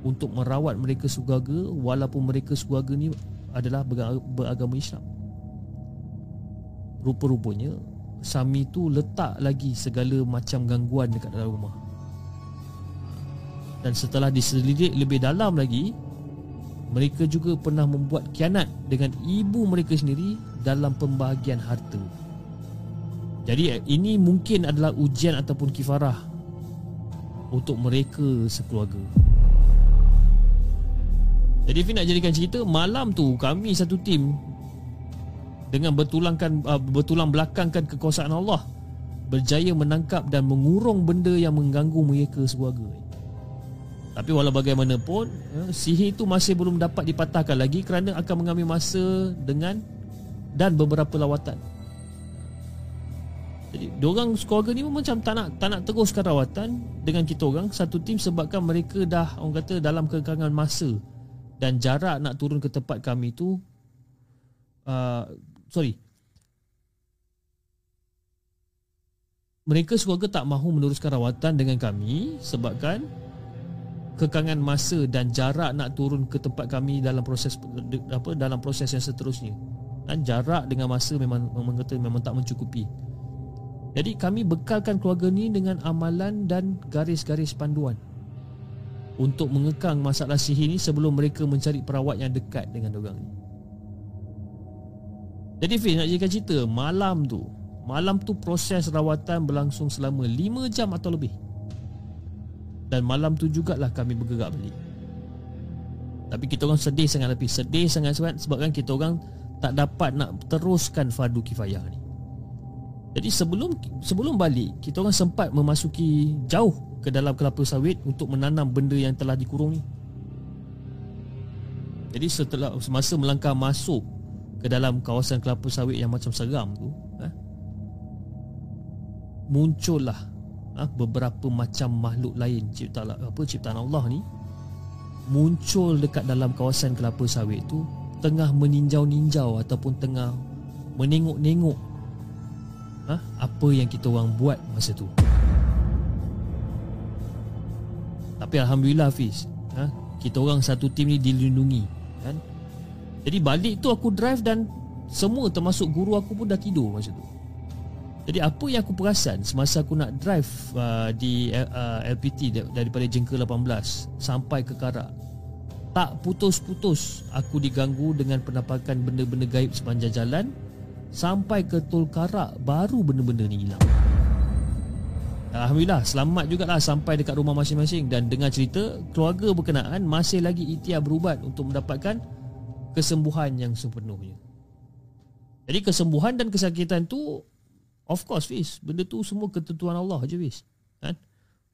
Speaker 1: untuk merawat mereka sekeluarga walaupun mereka sekeluarga ni adalah beragama Islam. Rupa-rupanya sami tu letak lagi segala macam gangguan dekat dalam rumah. Dan setelah diselidik lebih dalam lagi, mereka juga pernah membuat kianat dengan ibu mereka sendiri dalam pembahagian harta. Jadi ini mungkin adalah ujian ataupun kifarah untuk mereka sekeluarga. Jadi Fin nak jadikan cerita malam tu kami satu tim dengan bertulangkan uh, bertulang belakangkan kekuasaan Allah berjaya menangkap dan mengurung benda yang mengganggu mereka sekeluarga. Tapi walau bagaimanapun uh, sihir itu masih belum dapat dipatahkan lagi kerana akan mengambil masa dengan dan beberapa lawatan. Jadi diorang keluarga ni pun macam tak nak tak nak teruskan rawatan dengan kita orang satu tim sebabkan mereka dah orang kata dalam kekangan masa dan jarak nak turun ke tempat kami tu uh, sorry. Mereka keluarga tak mahu meneruskan rawatan dengan kami sebabkan kekangan masa dan jarak nak turun ke tempat kami dalam proses apa dalam proses yang seterusnya. Dan jarak dengan masa memang memang kata memang tak mencukupi. Jadi kami bekalkan keluarga ni dengan amalan dan garis-garis panduan untuk mengekang masalah sihir ni sebelum mereka mencari perawat yang dekat dengan orang ni. Jadi Fiz nak jadikan cerita Malam tu Malam tu proses rawatan berlangsung selama 5 jam atau lebih. Dan malam tu jugalah kami bergerak balik. Tapi kita orang sedih sangat lebih Sedih sangat sangat sebab kan kita orang Tak dapat nak teruskan fardu kifayah ni. Jadi sebelum sebelum balik Kita orang sempat memasuki jauh ke dalam kelapa sawit Untuk menanam benda yang telah dikurung ni jadi setelah semasa melangkah masuk ke dalam kawasan kelapa sawit yang macam seram tu eh, muncullah eh, beberapa macam makhluk lain cipta apa ciptaan Allah ni muncul dekat dalam kawasan kelapa sawit tu tengah meninjau-ninjau ataupun tengah menengok-nengok eh, apa yang kita orang buat masa tu tapi Alhamdulillah Hafiz eh, kita orang satu tim ni dilindungi kan jadi balik tu aku drive dan semua termasuk guru aku pun dah tidur masa tu. Jadi apa yang aku perasan semasa aku nak drive uh, di uh, LPT daripada Jengka 18 sampai ke Karak. Tak putus-putus aku diganggu dengan penampakan benda-benda gaib sepanjang jalan sampai ke Tol Karak baru benda-benda ni hilang. Alhamdulillah selamat jugalah sampai dekat rumah masing-masing dan dengar cerita keluarga berkenaan masih lagi ikhtiar berubat untuk mendapatkan kesembuhan yang sepenuhnya. Jadi kesembuhan dan kesakitan tu of course Fiz, benda tu semua ketentuan Allah je Fiz. Kan?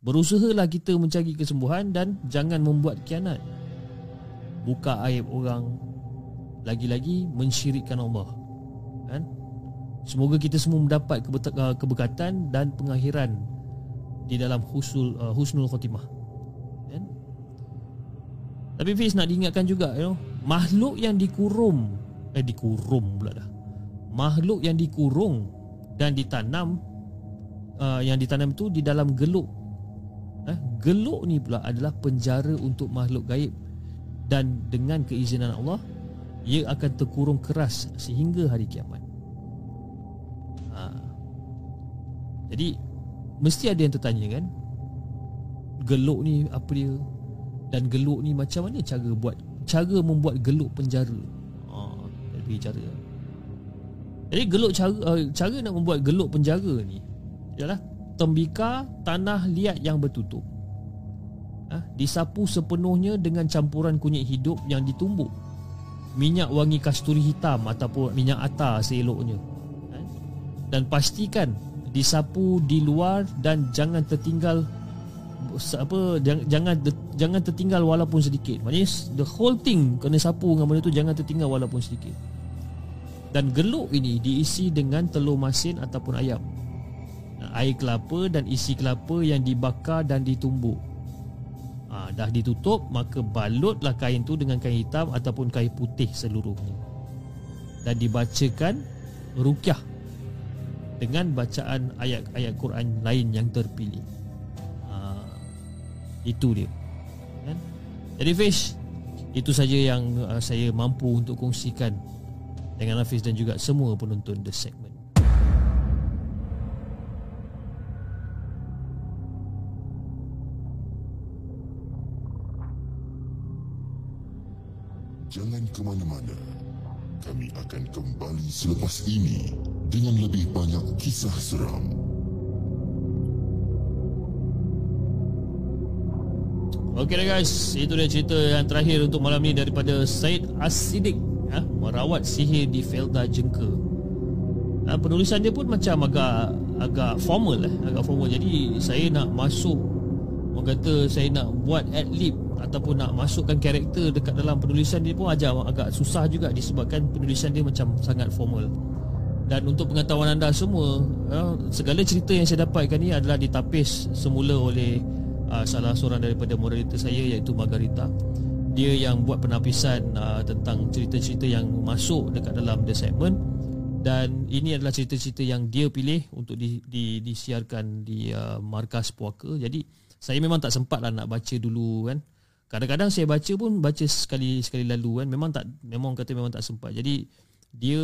Speaker 1: Berusahalah kita mencari kesembuhan dan jangan membuat kianat. Buka aib orang lagi-lagi mensyirikkan Allah. Kan? Semoga kita semua mendapat keberkatan dan pengakhiran di dalam husnul uh, husnul khotimah. Kan? Tapi Fiz nak diingatkan juga you know, makhluk yang dikurung eh dikurung pula dah makhluk yang dikurung dan ditanam uh, yang ditanam tu di dalam geluk eh geluk ni pula adalah penjara untuk makhluk gaib dan dengan keizinan Allah ia akan terkurung keras sehingga hari kiamat ha. jadi mesti ada yang tertanya kan geluk ni apa dia dan geluk ni macam mana cara buat cara membuat geluk penjara. Ha, lebih cara. Jadi geluk cara uh, cara nak membuat geluk penjara ni ialah tembika tanah liat yang bertutup. Ha, disapu sepenuhnya dengan campuran kunyit hidup yang ditumbuk. Minyak wangi kasturi hitam ataupun minyak atar seeloknya. Ha, dan pastikan disapu di luar dan jangan tertinggal apa jangan jangan tertinggal walaupun sedikit. Maknanya the whole thing kena sapu dengan benda tu jangan tertinggal walaupun sedikit. Dan geluk ini diisi dengan telur masin ataupun ayam. Air kelapa dan isi kelapa yang dibakar dan ditumbuk. Ha, dah ditutup maka balutlah kain tu dengan kain hitam ataupun kain putih seluruhnya. Dan dibacakan rukyah dengan bacaan ayat-ayat Quran lain yang terpilih. Itu dia kan? Jadi Fish Itu saja yang uh, saya mampu untuk kongsikan Dengan Hafiz dan juga semua penonton The Segment
Speaker 2: Jangan ke mana-mana akan kembali selepas ini Dengan lebih banyak kisah seram
Speaker 1: Okey guys, itu dia cerita yang terakhir untuk malam ni daripada Said Asidik ya, merawat sihir di Felda Jengka. Nah, penulisan dia pun macam agak agak formal lah, agak formal. Jadi saya nak masuk orang kata saya nak buat ad-lib ataupun nak masukkan karakter dekat dalam penulisan dia pun agak agak susah juga disebabkan penulisan dia macam sangat formal. Dan untuk pengetahuan anda semua, ya, segala cerita yang saya dapatkan ni adalah ditapis semula oleh uh, salah seorang daripada moderator saya iaitu Margarita. Dia yang buat penapisan uh, tentang cerita-cerita yang masuk dekat dalam the segment dan ini adalah cerita-cerita yang dia pilih untuk di, di, disiarkan di uh, markas puaka. Jadi saya memang tak sempat lah nak baca dulu kan. Kadang-kadang saya baca pun baca sekali sekali lalu kan. Memang tak memang kata memang tak sempat. Jadi dia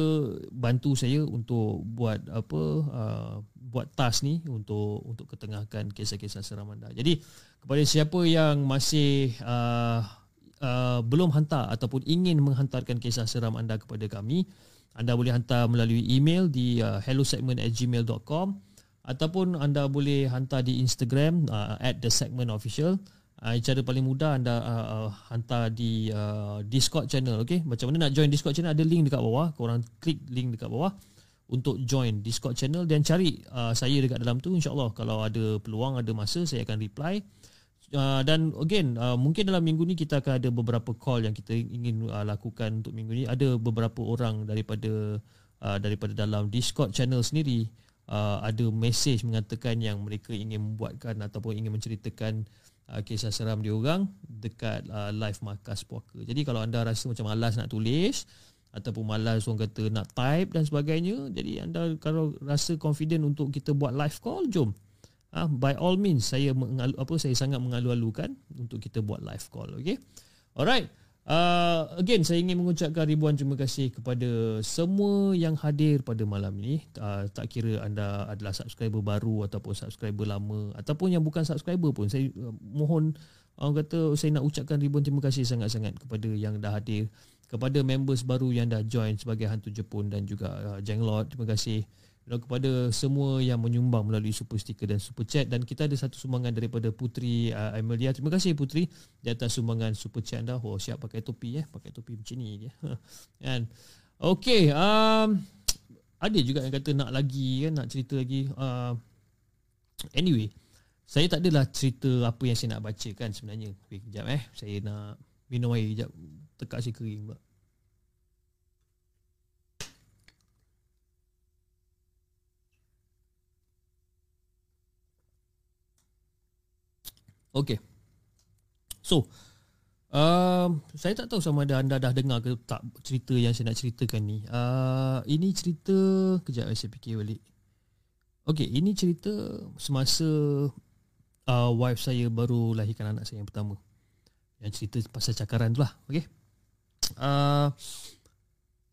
Speaker 1: bantu saya untuk buat apa uh, buat task ni untuk untuk ketengahkan kisah-kisah seram anda. Jadi kepada siapa yang masih uh, uh, belum hantar ataupun ingin menghantarkan kisah seram anda kepada kami, anda boleh hantar melalui email di uh, hellosegment@gmail.com ataupun anda boleh hantar di Instagram uh, at the segment official. Uh, cara paling mudah anda uh, uh, hantar di uh, Discord channel okey macam mana nak join Discord channel ada link dekat bawah. Korang klik link dekat bawah untuk join Discord channel dan cari uh, saya dekat dalam tu insyaallah. Kalau ada peluang ada masa saya akan reply. Uh, dan again uh, mungkin dalam minggu ni kita akan ada beberapa call yang kita ingin uh, lakukan untuk minggu ni. Ada beberapa orang daripada uh, daripada dalam Discord channel sendiri uh, ada message mengatakan yang mereka ingin membuatkan ataupun ingin menceritakan uh, kisah seram dia orang dekat uh, live markas puaka. Jadi kalau anda rasa macam malas nak tulis ataupun malas orang kata nak type dan sebagainya, jadi anda kalau rasa confident untuk kita buat live call, jom. Uh, by all means saya mengalu, apa saya sangat mengalu-alukan untuk kita buat live call, okay? Alright. Uh, again saya ingin mengucapkan ribuan terima kasih kepada semua yang hadir pada malam ini. Uh, tak kira anda adalah subscriber baru ataupun subscriber lama ataupun yang bukan subscriber pun. Saya uh, mohon orang kata saya nak ucapkan ribuan terima kasih sangat-sangat kepada yang dah hadir. Kepada members baru yang dah join sebagai hantu Jepun dan juga uh, Jenglot terima kasih dan kepada semua yang menyumbang melalui super sticker dan super chat dan kita ada satu sumbangan daripada Putri uh, Amelia. Terima kasih Putri di atas sumbangan super chat anda. Oh siap pakai topi ya, pakai topi macam ni dia. Kan. Okey, um ada juga yang kata nak lagi kan, nak cerita lagi. Uh, anyway, saya tak adalah cerita apa yang saya nak baca kan sebenarnya. Okey, kejap eh. Saya nak minum air kejap. Tekak si kering pula. Okay. So, um, saya tak tahu sama ada anda dah dengar ke tak cerita yang saya nak ceritakan ni. Uh, ini cerita, kejap saya fikir balik. Okay, ini cerita semasa uh, wife saya baru lahirkan anak saya yang pertama. Yang cerita pasal cakaran tu lah. Okay. Uh,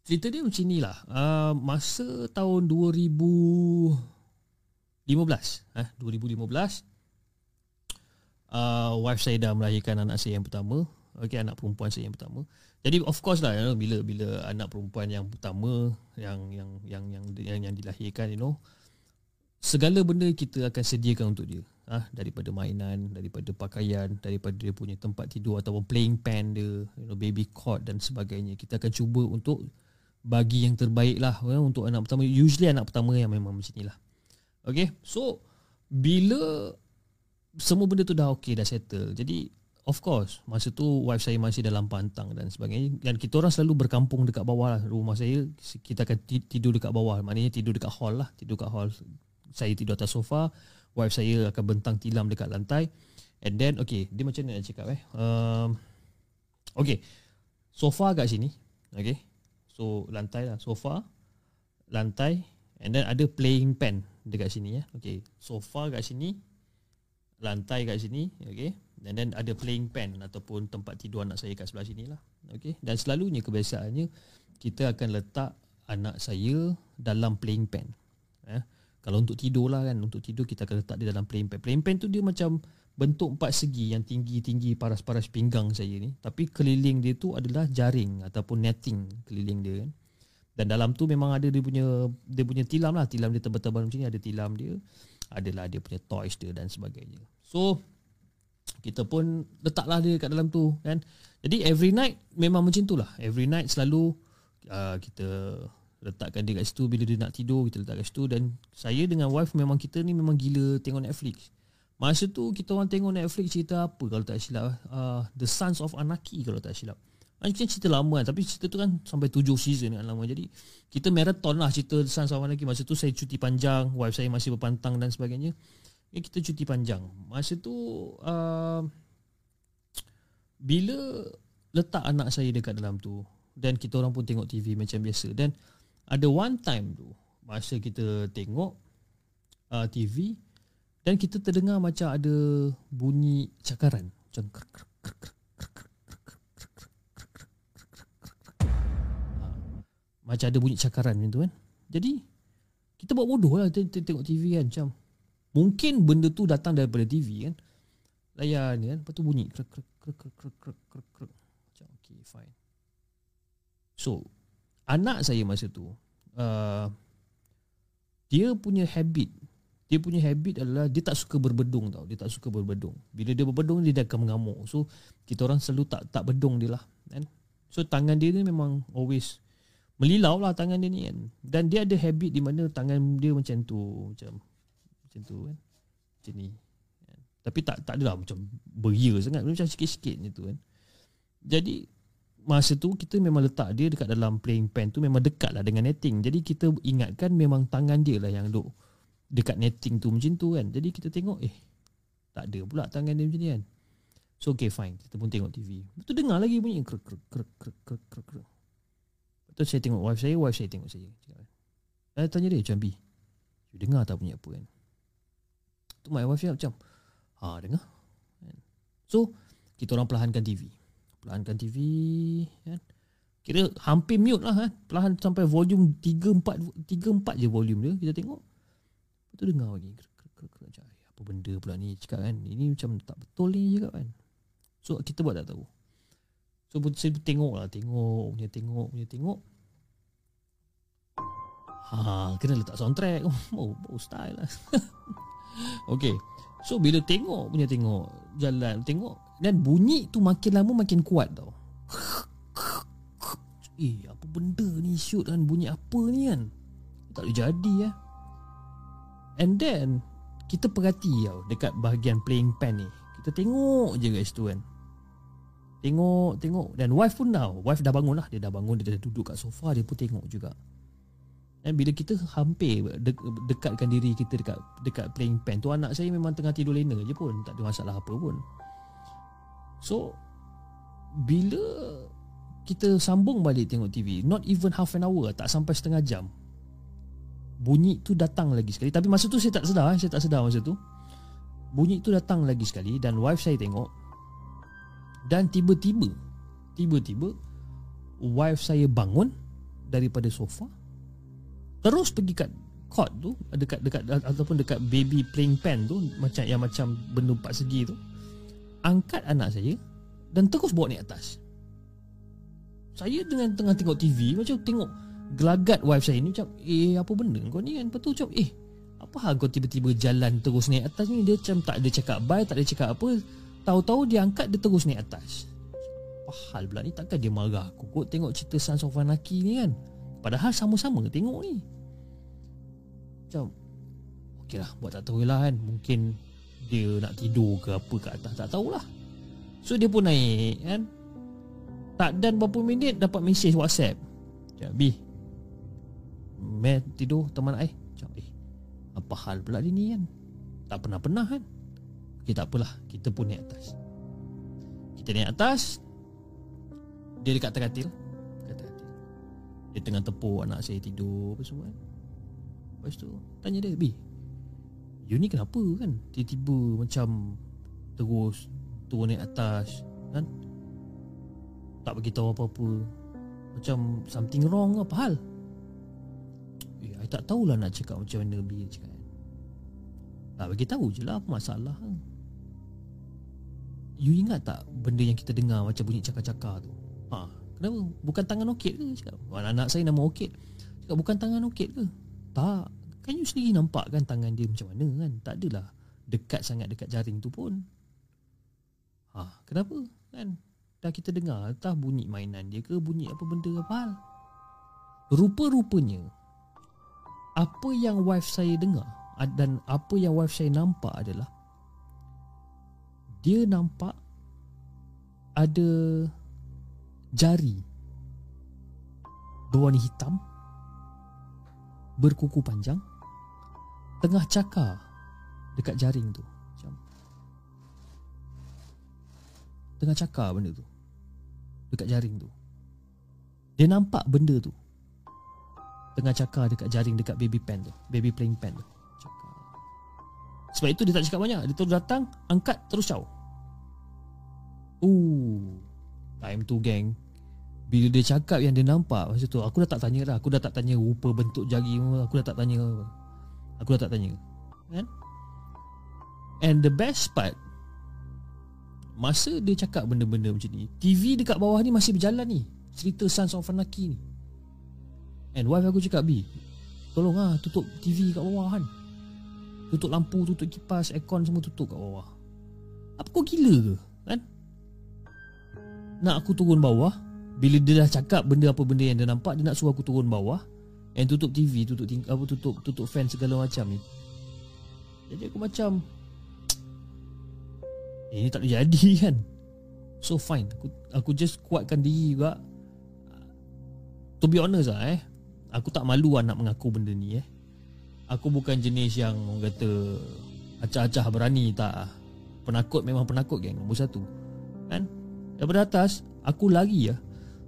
Speaker 1: cerita dia macam ni lah. Uh, masa tahun 2015. Eh, 2015 uh, wife saya dah melahirkan anak saya yang pertama. Okey anak perempuan saya yang pertama. Jadi of course lah you know, bila bila anak perempuan yang pertama yang yang yang yang yang, yang dilahirkan you know segala benda kita akan sediakan untuk dia. Ah ha, daripada mainan daripada pakaian daripada dia punya tempat tidur ataupun playing pen dia you know baby cot dan sebagainya. Kita akan cuba untuk bagi yang terbaik lah you know, untuk anak pertama. Usually anak pertama yang memang macam inilah okay so bila semua benda tu dah okey dah settle. Jadi of course masa tu wife saya masih dalam pantang dan sebagainya. Dan kita orang selalu berkampung dekat bawah lah. rumah saya kita akan tidur dekat bawah. Maknanya tidur dekat hall lah. Tidur dekat hall. Saya tidur atas sofa. Wife saya akan bentang tilam dekat lantai. And then okay dia macam mana nak cakap eh? Um, okay. Sofa kat sini okay. So lantai lah. Sofa lantai. And then ada playing pen dekat sini ya okay. Sofa kat sini lantai kat sini okay? And then ada playing pen ataupun tempat tidur anak saya kat sebelah sini lah okay? Dan selalunya kebiasaannya kita akan letak anak saya dalam playing pen eh? Kalau untuk tidur lah kan untuk tidur kita akan letak dia dalam playing pen. Playing pen tu dia macam bentuk empat segi yang tinggi-tinggi paras-paras pinggang saya ni. Tapi keliling dia tu adalah jaring ataupun netting keliling dia kan. Dan dalam tu memang ada dia punya dia punya tilam lah. Tilam dia tebal-tebal macam ni ada tilam dia adalah dia punya toys dia dan sebagainya. So kita pun letaklah dia kat dalam tu kan. Jadi every night memang macam tu lah. Every night selalu uh, kita letakkan dia kat situ bila dia nak tidur kita letak kat situ dan saya dengan wife memang kita ni memang gila tengok Netflix. Masa tu kita orang tengok Netflix cerita apa kalau tak silap uh, The Sons of Anarchy kalau tak silap. Macam cerita lama kan Tapi cerita tu kan Sampai tujuh season kan lama. Jadi Kita marathon lah Cerita Sun sama lagi. Masa tu saya cuti panjang Wife saya masih berpantang Dan sebagainya. Ya, Kita cuti panjang. Masa tu uh, Bila Letak anak saya dekat dalam tu Dan kita orang pun tengok TV Macam biasa. Dan Ada one time tu Masa kita tengok uh, TV Dan kita terdengar Macam ada Bunyi cakaran. Macam krek krek krek krek macam ada bunyi cakaran macam tu kan. Jadi kita buat bodoh lah tengok TV kan macam mungkin benda tu datang daripada TV kan. Layar ni kan lepas tu bunyi krek krek krek krek krek krek krek krek. Macam okay fine. So anak saya masa tu uh, dia punya habit dia punya habit adalah dia tak suka berbedung tau. Dia tak suka berbedung. Bila dia berbedung dia akan mengamuk. So kita orang selalu tak tak bedung dia lah kan. So tangan dia ni memang always melilau lah tangan dia ni kan dan dia ada habit di mana tangan dia macam tu macam macam tu kan macam ni tapi tak tak adalah macam beria sangat macam sikit-sikit tu kan jadi masa tu kita memang letak dia dekat dalam playing pen tu memang dekat lah dengan netting jadi kita ingatkan memang tangan dia lah yang duk dekat netting tu macam tu kan. Jadi kita tengok eh tak ada pula tangan dia macam ni kan. So okay fine, kita pun tengok TV. Betul dengar lagi bunyi krek krek krek krek krek krek. Betul saya tengok wife saya, wife saya tengok saya. Saya tanya dia macam B. You dengar tak bunyi apa kan? Tu my wife saya macam ha dengar. Kan? So kita orang perlahankan TV. Perlahankan TV kan. Kira hampir mute lah kan. Perlahan sampai volume 3 4 3 4 je volume dia. Kita tengok Lepas tu dengar lagi macam, Apa benda pula ni Cakap kan Ini macam tak betul ni cakap kan So kita buat tak tahu So saya tengok lah Tengok punya tengok punya tengok. Ha, kena letak soundtrack. Oh, oh style lah. Okay. So bila tengok punya tengok Jalan tengok Dan bunyi tu makin lama makin kuat tau. Eh apa benda ni shoot kan? Bunyi apa ni kan? Tak boleh jadi eh. And then Kita perhati tau Dekat bahagian playing pen ni. Kita tengok je guys tu kan Tengok Tengok. Dan wife pun dah Wife dah bangun lah. Dia dah bangun Dia dah duduk kat sofa Dia pun tengok juga. Dan bila kita hampir de- Dekatkan diri kita dekat Dekat playing pen tu Anak saya memang tengah tidur lena je pun. Tak ada masalah apa pun. So Bila Kita sambung balik tengok TV Not even half an hour Tak sampai setengah jam bunyi tu datang lagi sekali. Tapi masa tu saya tak sedar eh. saya tak sedar masa tu. Bunyi tu datang lagi sekali dan wife saya tengok dan tiba-tiba tiba-tiba wife saya bangun daripada sofa terus pergi kat cot tu dekat dekat ataupun dekat baby playing pen tu macam yang macam benda empat segi tu angkat anak saya dan terus bawa naik atas. Saya dengan tengah tengok TV macam tengok gelagat wife saya ni macam eh apa benda kau ni? Kan tu macam eh apa hal kau tiba-tiba jalan terus naik atas ni? Dia macam tak ada cakap bye tak ada cakap apa tahu-tahu dia angkat dia terus naik atas. Apa hal pula ni takkan dia marah aku? Kot tengok cerita Sons of Anarchy ni kan? Padahal sama-sama tengok ni. Macam okey lah buat tak tahu lah kan? Mungkin dia nak tidur ke apa ke atas tak tahulah. So dia pun naik kan? Tak dan berapa minit dapat mesej whatsapp. Cakap, B Meh tidur teman ai. Macam eh. Apa hal pula dia ni kan? Tak pernah-pernah kan? Okey tak apalah, kita pun naik atas. Kita naik atas. Dia dekat. Dekat teratil. Dia tengah tepuk anak saya tidur apa semua kan. Lepas tu tanya dia, "Bi, you ni kenapa kan? Tiba-tiba macam terus turun naik atas kan? Tak bagi tahu apa-apa. Macam something wrong apa hal?" I tak tahulah nak cakap macam mana B cakap. Tak bagi tahu je lah apa masalah. You ingat tak benda yang kita dengar macam bunyi cakar-cakar tu? Ha, kenapa? Bukan tangan okit ke? Cakap, anak saya nama okit. Cakap, bukan tangan okit ke? Tak. Kan you sendiri nampak kan tangan dia macam mana kan? Tak adalah dekat sangat dekat jaring tu pun. Ha, kenapa? Kan? Dah kita dengar entah bunyi mainan dia ke bunyi apa benda apa hal. Rupa-rupanya apa yang wife saya dengar dan apa yang wife saya nampak adalah dia nampak ada jari berwarna hitam berkuku panjang tengah cakar dekat jaring tu macam tengah cakar benda tu dekat jaring tu dia nampak benda tu Tengah cakar dekat jaring Dekat baby pen tu Baby playing pen tu. Sebab itu dia tak cakap banyak. Dia terus datang Angkat terus caw Ooh Time tu gang Bila dia cakap yang dia nampak Masa tu aku dah tak tanya dah. Aku dah tak tanya rupa bentuk jari Aku dah tak tanya Aku dah tak tanya. Kan? And the best part Masa dia cakap benda-benda macam ni TV dekat bawah ni masih berjalan ni. Cerita Sons of Anarchy ni. And wife aku cakap B Tolong lah tutup TV kat bawah kan Tutup lampu, tutup kipas, aircon semua tutup kat bawah. Apa kau gila ke? Kan? Nak aku turun bawah Bila dia dah cakap benda apa benda yang dia nampak Dia nak suruh aku turun bawah And tutup TV, tutup ting- apa tutup tutup fan segala macam ni. Jadi aku macam Eh, Ini tak jadi kan? So fine. Aku, aku just kuatkan diri juga. To be honest lah eh. Aku tak malu lah nak mengaku benda ni eh Aku bukan jenis yang Orang kata Acah-acah berani tak. Penakut memang penakut geng. Nombor satu. Kan? Daripada atas Aku lari lah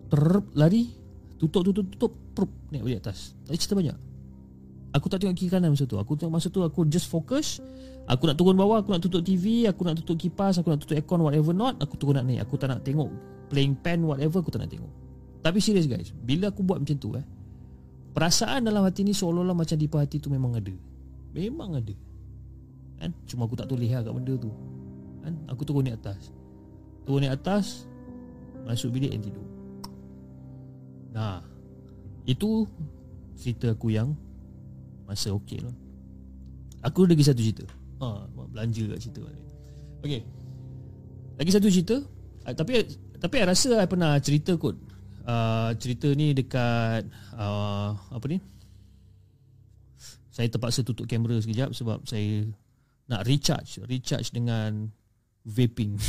Speaker 1: Terp Lari. Tutup tutup tutup. Terp Naik balik atas. Tak cerita banyak. Aku tak tengok kiri kanan masa tu. Aku tengok masa tu Aku just fokus Aku nak turun bawah Aku nak tutup TV Aku nak tutup kipas Aku nak tutup aircon Whatever not Aku turun nak naik. Aku tak nak tengok Playing pen whatever Aku tak nak tengok. Tapi serius guys. Bila aku buat macam tu eh Perasaan dalam hati ni seolah-olah macam di hati tu memang ada. Memang ada. Kan? Cuma aku tak tulis lah kat benda tu. Kan? Aku turun naik atas. Turun naik atas Masuk bilik dan tidur. Nah Itu Cerita aku yang Masa okey lah. Aku lagi satu cerita. Ha, Belanja kat cerita Okay Lagi satu cerita. Ah, Tapi Tapi I rasa I pernah cerita kot uh, cerita ni dekat uh, apa ni? Saya terpaksa tutup kamera sekejap sebab saya nak recharge, recharge dengan vaping.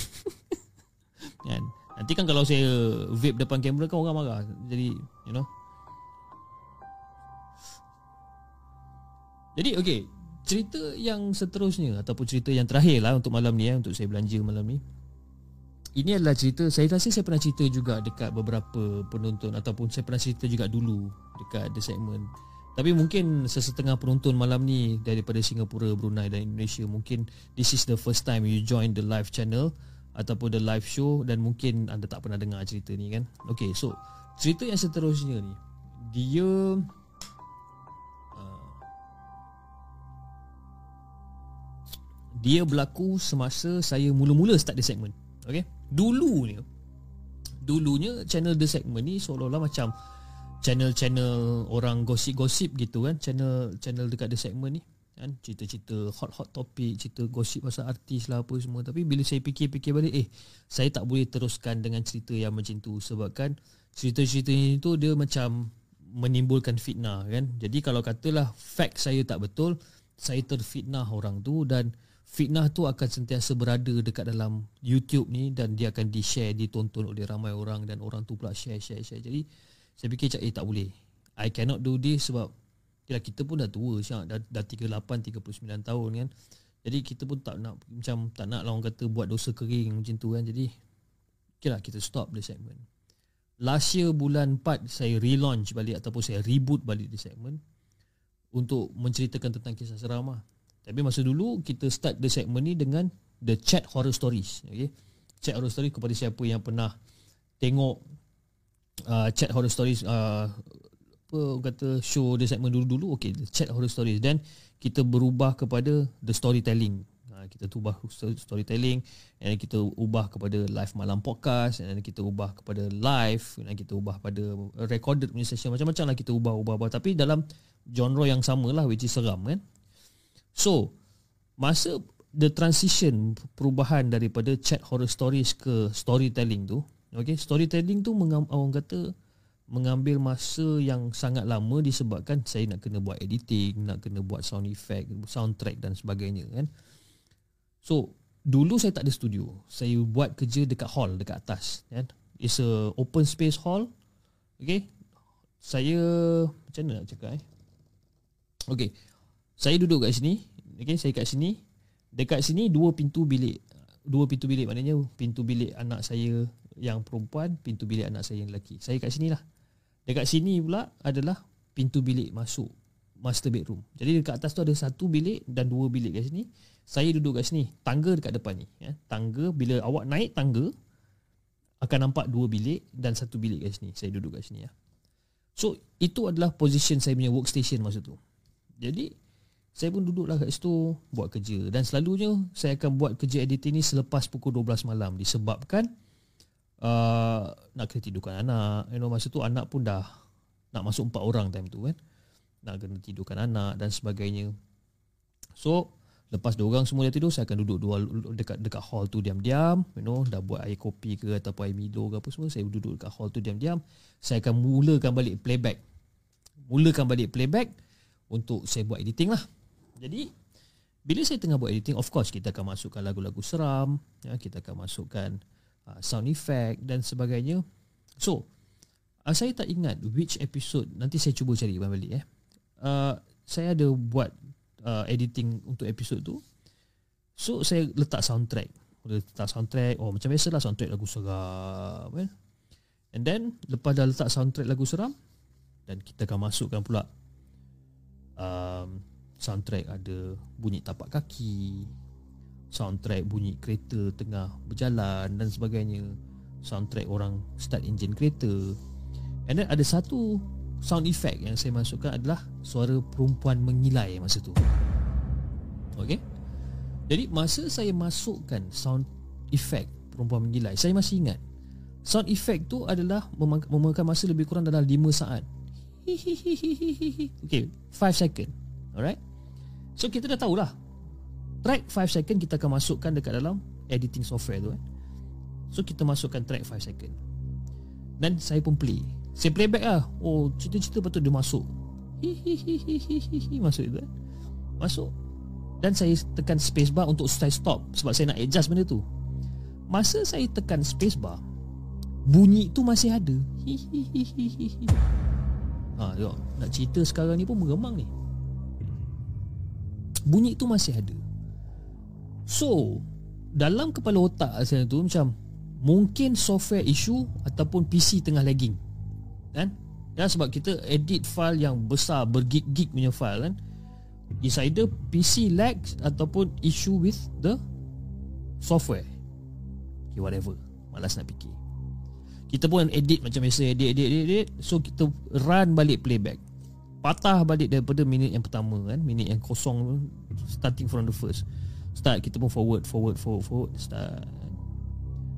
Speaker 1: kan? Nanti kan kalau saya vape depan kamera kan orang marah. Jadi, you know. Jadi okey, cerita yang seterusnya ataupun cerita yang terakhir lah untuk malam ni eh, untuk saya belanja malam ni. Ini adalah cerita Saya rasa saya pernah cerita juga Dekat beberapa penonton Ataupun saya pernah cerita juga dulu Dekat the segment. Tapi mungkin Sesetengah penonton malam ni Daripada Singapura, Brunei dan Indonesia Mungkin This is the first time You join the live channel Ataupun the live show Dan mungkin anda tak pernah dengar cerita ni kan? Okay so Cerita yang seterusnya ni Dia uh, Dia berlaku semasa saya mula-mula start the segment Okay Dulunya Dulunya channel The Segment ni Seolah-olah macam Channel-channel orang gosip-gosip gitu kan. Channel channel dekat The Segment ni kan. Cerita-cerita hot-hot topik cerita gosip pasal artis lah apa semua. Tapi bila saya fikir-fikir balik eh saya tak boleh teruskan dengan cerita yang macam tu sebab kan cerita-cerita ni tu dia macam menimbulkan fitnah kan. Jadi kalau katalah fact saya tak betul saya terfitnah orang tu dan fitnah tu akan sentiasa berada dekat dalam YouTube ni dan dia akan di-share, ditonton oleh ramai orang dan orang tu pula share, share, share. Jadi saya fikir cak, eh tak boleh. I cannot do this sebab kira kita pun dah tua syak, dah, dah 38, 39 tahun kan. Jadi kita pun tak nak macam tak nak lah orang kata buat dosa kering macam tu kan. Jadi kira kita stop the segment. Last year bulan 4 saya relaunch balik ataupun saya reboot balik the segment untuk menceritakan tentang kisah seram lah. Tapi masa dulu kita start the segment ni dengan the chat horror stories. Okay? Chat horror stories kepada siapa yang pernah tengok uh, chat horror stories uh, apa kata show the segment dulu-dulu okay the chat horror stories then kita berubah kepada the storytelling uh, kita ubah storytelling and kita ubah kepada live malam podcast and kita ubah kepada live dan kita ubah pada recorded punya session macam-macam lah kita ubah-ubah tapi dalam genre yang sama lah which is seram kan So, masa the transition perubahan daripada chat horror stories ke storytelling tu, okay, storytelling tu orang kata mengambil masa yang sangat lama disebabkan saya nak kena buat editing, nak kena buat sound effect, soundtrack dan sebagainya kan. So, dulu saya tak ada studio. Saya buat kerja dekat hall dekat atas kan. It's a open space hall. Okay. Saya macam mana nak cakap eh? Okay. Saya duduk kat sini Okay saya kat sini Dekat sini dua pintu bilik Dua pintu bilik maknanya Pintu bilik anak saya yang perempuan Pintu bilik anak saya yang lelaki Saya kat sini lah Dekat sini pula adalah Pintu bilik masuk Master bedroom Jadi dekat atas tu ada satu bilik Dan dua bilik kat sini Saya duduk kat sini Tangga dekat depan ni ya. Tangga bila awak naik tangga akan nampak dua bilik dan satu bilik kat sini. Saya duduk kat sini ya. So itu adalah position saya punya workstation masa tu. Jadi saya pun duduklah kat situ buat kerja dan selalunya saya akan buat kerja editing ni selepas pukul 12 malam disebabkan uh, nak kena tidurkan anak. You know masa tu anak pun dah nak masuk empat orang time tu kan. Nak kena tidurkan anak dan sebagainya. So Lepas dua orang semua dah tidur Saya akan duduk dua dekat dekat hall tu diam-diam you know dah buat air kopi ke ataupun air Milo ke apa semua saya duduk dekat hall tu diam-diam saya akan mulakan balik playback mulakan balik playback untuk saya buat editing lah jadi bila saya tengah buat editing of course kita akan masukkan lagu-lagu seram ya kita akan masukkan uh, sound effect dan sebagainya so uh, saya tak ingat which episode nanti saya cuba cari balik eh uh, saya ada buat uh, editing untuk episod tu. So saya letak soundtrack. Letak soundtrack. Oh macam biasa lah soundtrack lagu seram kan. And then lepas dah letak soundtrack lagu seram dan kita akan masukkan pula um, soundtrack ada bunyi tapak kaki, soundtrack bunyi kereta tengah berjalan dan sebagainya, soundtrack orang start engine kereta. And then ada satu sound effect yang saya masukkan adalah suara perempuan mengilai masa tu. Okey. Jadi masa saya masukkan sound effect perempuan mengilai, saya masih ingat. Sound effect tu adalah memakan masa lebih kurang dalam 5 saat. Okey, 5 second. Alright. So kita dah tahulah. Track 5 second kita akan masukkan dekat dalam editing software tu kan. So kita masukkan track 5 second. Dan saya pun play. Saya playback lah. Oh cerita-cerita patut dia masuk. Masuk itu kan Masuk. Dan saya tekan space bar untuk saya stop Sebab saya nak adjust benda tu. Masa saya tekan space bar Bunyi tu masih ada. Ha, tengok, Nak cerita sekarang ni pun mengemang ni Bunyi tu masih ada. So Dalam kepala otak saya tu macam Mungkin software issue Ataupun PC tengah lagging. Kan? Ya sebab kita edit file yang besar bergig-gig punya file kan? Is either PC lag ataupun issue with the software. Okay, whatever. Malas nak fikir. Kita pun edit macam biasa edit, edit edit edit. So kita run balik playback patah balik daripada minit yang pertama kan? Minit yang kosong starting from the first. Start kita pun forward forward forward forward start.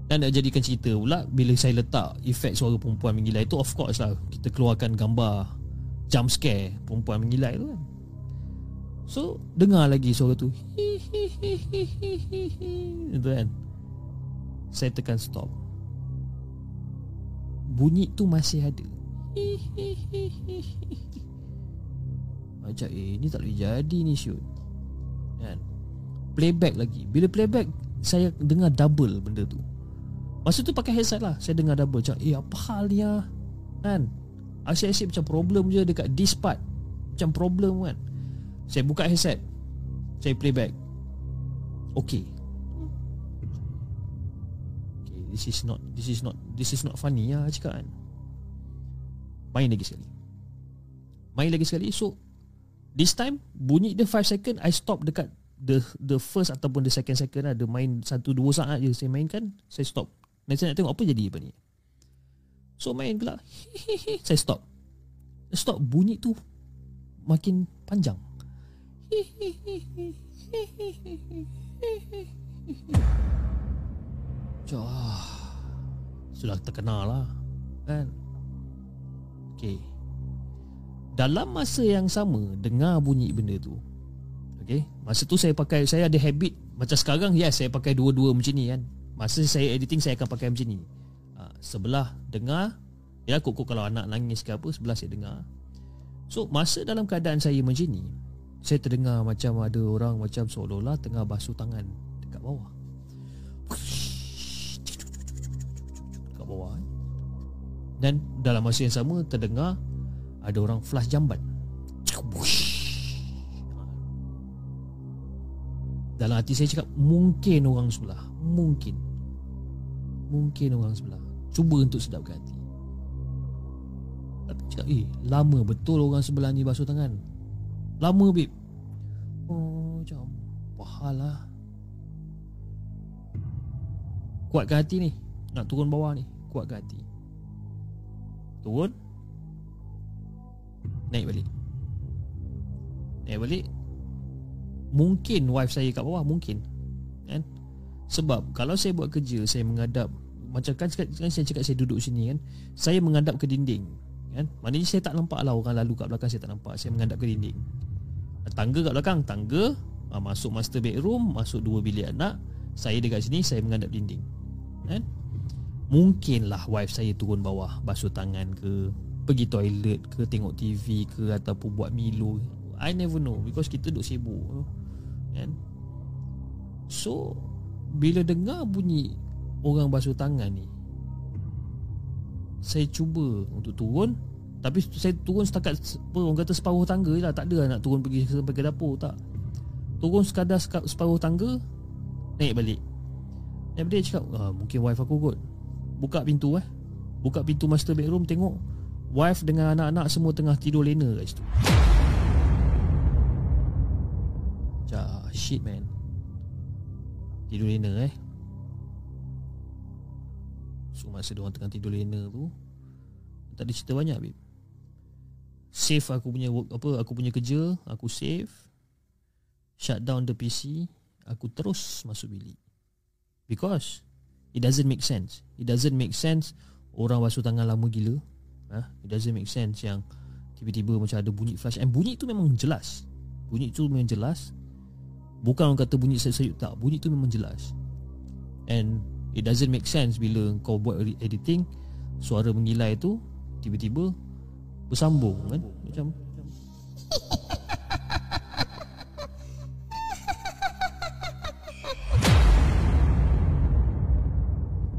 Speaker 1: Dan nak jadikan cerita pula Bila saya letak efek suara perempuan mengilai tu Of course lah Kita keluarkan gambar Jump scare Perempuan mengilai tu kan? So Dengar lagi suara tu Itu kan? Saya tekan stop. Bunyi tu masih ada Macam eh Ni tak boleh jadi ni shoot Kan? Playback lagi. Bila playback Saya dengar double benda tu. Masa tu pakai headset lah Saya dengar double. Macam eh apa hal ni lah Kan? Asyik-asyik macam problem je Dekat this part. Macam problem kan? Saya buka headset Saya playback. Okay. Okay This is not This is not This is not funny lah Cakap kan? Main lagi sekali. Main lagi sekali. So This time Bunyi dia 5 second I stop dekat The the first ataupun the second second lah. Dia main 1-2 saat je Saya mainkan Saya stop. Dan saya nak tengok apa jadi apa ni. So main pula. Saya stop. Stop bunyi tu Makin panjang. Sudah terkenal lah. Kan? Okay Dalam masa yang sama Dengar bunyi benda tu. Okay Masa tu saya pakai Saya ada habit Macam sekarang Yes saya pakai dua-dua macam ni kan. Masa saya editing Saya akan pakai macam ni. Ha, Sebelah dengar Ya kok kalau anak nangis ke apa Sebelah saya dengar. So masa dalam keadaan saya macam ni Saya terdengar macam ada orang Macam seolah-olah tengah basuh tangan Dekat bawah. Dekat bawah eh. Dan dalam masa yang sama Terdengar Ada orang flash jamban Dalam hati saya cakap Mungkin orang sebelah. Mungkin. Mungkin orang sebelah. Cuba untuk sedapkan hati. Tapi cakap Eh lama betul orang sebelah ni basuh tangan. Lama babe Oh macam Apa lah Kuatkan hati ni. Nak turun bawah ni kuatkan hati. Turun Naik balik Naik balik Mungkin wife saya kat bawah Mungkin kan? Sebab Kalau saya buat kerja Saya menghadap Macam kan, kan saya cakap Saya duduk sini kan Saya menghadap ke dinding kan? Maknanya saya tak nampak lah Orang lalu kat belakang Saya tak nampak Saya menghadap ke dinding Tangga kat belakang Tangga ah, Masuk master bedroom Masuk dua bilik anak Saya dekat sini Saya menghadap dinding kan? Mungkinlah wife saya turun bawah Basuh tangan ke Pergi toilet ke Tengok TV ke Ataupun buat Milo I never know Because kita duduk sibuk Kan? So Bila dengar bunyi Orang basuh tangan ni Saya cuba Untuk turun Tapi saya turun setakat apa, Orang kata separuh tangga je lah Tak ada nak turun pergi sampai ke dapur Tak. Turun sekadar separuh tangga Naik balik. Balik cakap ah, Mungkin wife aku kot. Buka pintu eh. Buka pintu master bedroom Tengok Wife dengan anak-anak Semua tengah tidur lena kat situ. Jah, shit man. Tidur lena eh. So masa diorang tengah tidur lena tu Tak ada cerita banyak babe. Save aku punya work apa Aku punya kerja Aku save Shut down the PC Aku terus masuk bilik. Because It doesn't make sense. It doesn't make sense Orang basuh tangan lama gila ha? It doesn't make sense yang Tiba-tiba macam ada bunyi flash. And bunyi tu memang jelas. Bunyi tu memang jelas. Bukan orang kata bunyi sayup-sayup Tak. Bunyi tu memang jelas. And It doesn't make sense Bila kau buat editing Suara mengilai tu Tiba-tiba Bersambung kan? Macam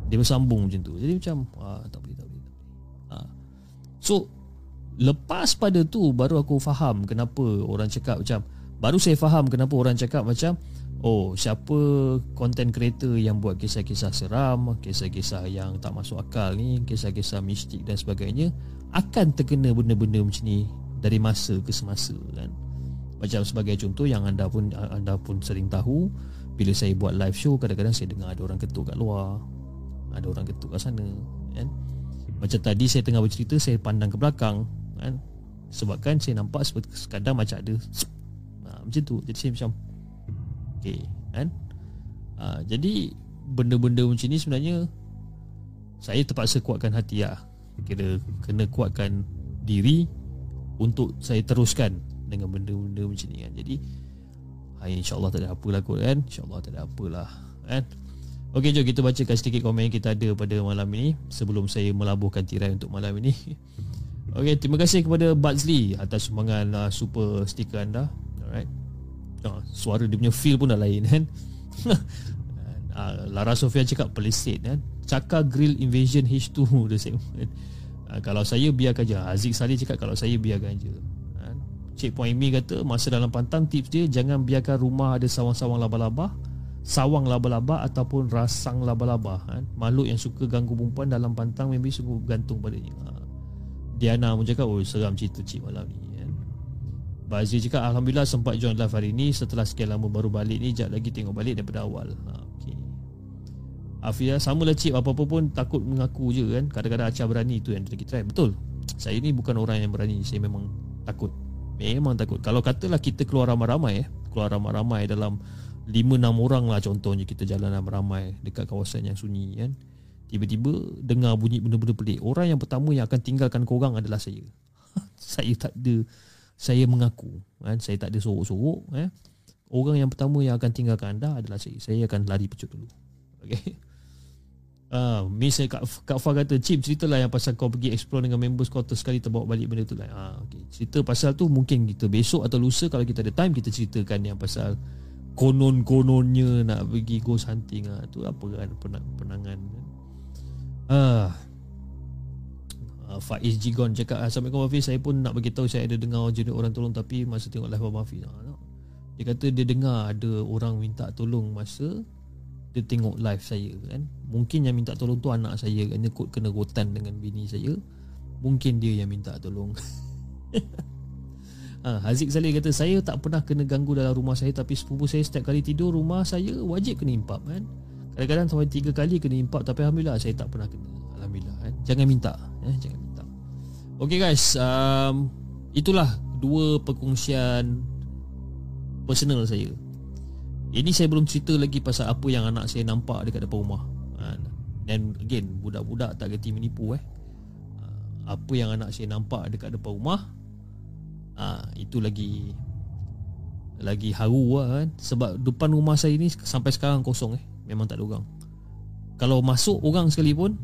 Speaker 1: Dia bersambung macam tu. Jadi macam ah, Tak boleh tak So Lepas pada tu Baru aku faham Kenapa orang cakap macam Baru saya faham kenapa orang cakap macam Oh siapa content creator yang buat kisah-kisah seram Kisah-kisah yang tak masuk akal ni Kisah-kisah mistik dan sebagainya Akan terkena benda-benda macam ni Dari masa ke semasa kan? Macam sebagai contoh yang anda pun anda pun sering tahu Bila saya buat live show Kadang-kadang saya dengar ada orang ketuk kat luar Ada orang ketuk kat sana kan Macam tadi saya tengah bercerita Saya pandang ke belakang kan? Sebabkan saya nampak seperti sekadar macam ada macam tu. Jadi saya macam okey kan? Ha, jadi benda-benda macam ni sebenarnya saya terpaksa kuatkan hati lah. Kira kena kuatkan diri untuk saya teruskan dengan benda-benda macam ni kan. Jadi ha, insyaAllah tak ada apalah kot kan. insyaAllah tak ada apalah kan Okey jom kita bacakan sedikit komen yang kita ada pada malam ini Sebelum saya melabuhkan tirai untuk malam ini. Okey terima kasih kepada Buzzley Atas sumbangan uh, super stiker anda. Alright. Uh, Suara dia punya feel pun dah lain kan? Uh, Lara Sofia cakap pelisik kan? Cakar Grill Invasion H2 the segment uh, Kalau saya biarkan je. Aziz Salih cakap kalau saya biarkan je. Uh, Cik Puan Amy kata Masa dalam pantang tips dia Jangan biarkan rumah ada sawang-sawang laba-laba Sawang laba-laba Ataupun rasang laba-laba kan? Makhluk yang suka ganggu perempuan Dalam pantang Maybe sungguh gantung padanya uh, Diana pun cakap Oh seram cerita cik malam ni Bazir cakap Alhamdulillah sempat join live hari ni. Setelah sekian lama baru balik ni Sekejap lagi tengok balik daripada awal. Ha, okay. Afia sama lah cik. Apa-apa pun takut mengaku je kan? Kadang-kadang Acah berani tu yang lagi try. Betul. Saya ni bukan orang yang berani. Saya memang takut. Memang takut. Kalau katalah kita keluar ramai-ramai eh, Keluar ramai-ramai dalam 5-6 orang lah contohnya Kita jalan ramai-ramai Dekat kawasan yang sunyi kan. Tiba-tiba dengar bunyi benda-benda pelik. Orang yang pertama yang akan tinggalkan korang adalah saya. Saya tak ada saya mengaku kan. Saya tak ada sorok-sorok eh. Orang yang pertama yang akan tinggalkan anda adalah saya. Saya akan lari pecut dulu. Okey ah uh, miss Kak, Kak Fah kata Cip ceritalah yang pasal kau pergi explore dengan members kau sekali terbawa balik benda tu. Lah ah okey cerita pasal tu mungkin kita besok atau lusa kalau kita ada time kita ceritakan yang pasal konon-kononnya nak pergi ghost hunting ah tu apa kan penangan ah. Uh, uh, Faiz Jigon cakap Assalamualaikum Hafiz Saya pun nak bagi tahu Saya ada dengar jenis orang tolong Tapi masa tengok live Abang Hafiz uh, Dia kata dia dengar Ada orang minta tolong Masa Dia tengok live saya kan? Mungkin yang minta tolong tu Anak saya kan? Dia kena rotan dengan bini saya. Mungkin dia yang minta tolong ha, Haziq Salih kata Saya tak pernah kena ganggu dalam rumah saya Tapi sepupu saya setiap kali tidur Rumah saya wajib kena impap kan? Kadang-kadang sampai tiga kali kena import Tapi Alhamdulillah saya tak pernah kena. Alhamdulillah eh. Jangan minta eh. Jangan minta. Okay guys um, Itulah dua perkongsian Personal saya. Ini saya belum cerita lagi Pasal apa yang anak saya nampak Dekat depan rumah. Dan again Budak-budak tak kerti menipu eh. Apa yang anak saya nampak Dekat depan rumah ah, Itu lagi Lagi haru lah kan. Sebab depan rumah saya ni Sampai sekarang kosong eh. Memang tak ada orang. Kalau masuk orang sekalipun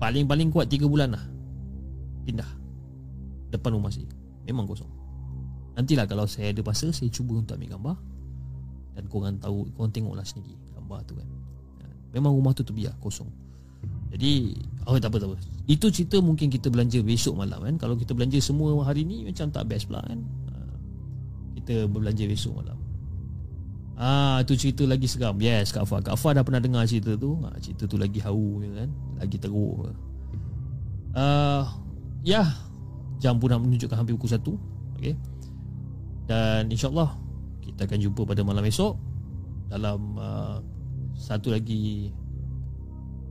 Speaker 1: Paling-paling kuat 3 bulan lah. Pindah. Depan rumah saya. Memang kosong. Nantilah kalau saya ada masa Saya cuba untuk ambil gambar. Dan korang tahu Korang tengoklah sendiri Gambar tu kan. Memang rumah tu terbiar Kosong Jadi Oh tak apa tak apa Itu cerita mungkin kita belanja besok malam kan Kalau kita belanja semua hari ni Macam tak best pula kan ha, Kita berbelanja besok malam Ah, tu cerita lagi seram. Yes, Kak Fah. Kak Fah dah pernah dengar cerita tu. Ah, cerita tu lagi haru kan. Lagi teruk. Ah, ya. Jam pun nak menunjukkan hampir pukul 1. Okey. Dan insya-Allah kita akan jumpa pada malam esok dalam uh, satu lagi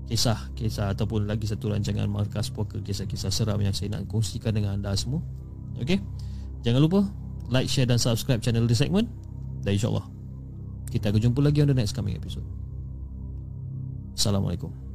Speaker 1: kisah kisah ataupun lagi satu rancangan markas poker kisah-kisah seram yang saya nak kongsikan dengan anda semua. Okey. Jangan lupa like, share dan subscribe channel The Segment. Dan insya-Allah kita akan jumpa lagi on the next coming episode. Assalamualaikum.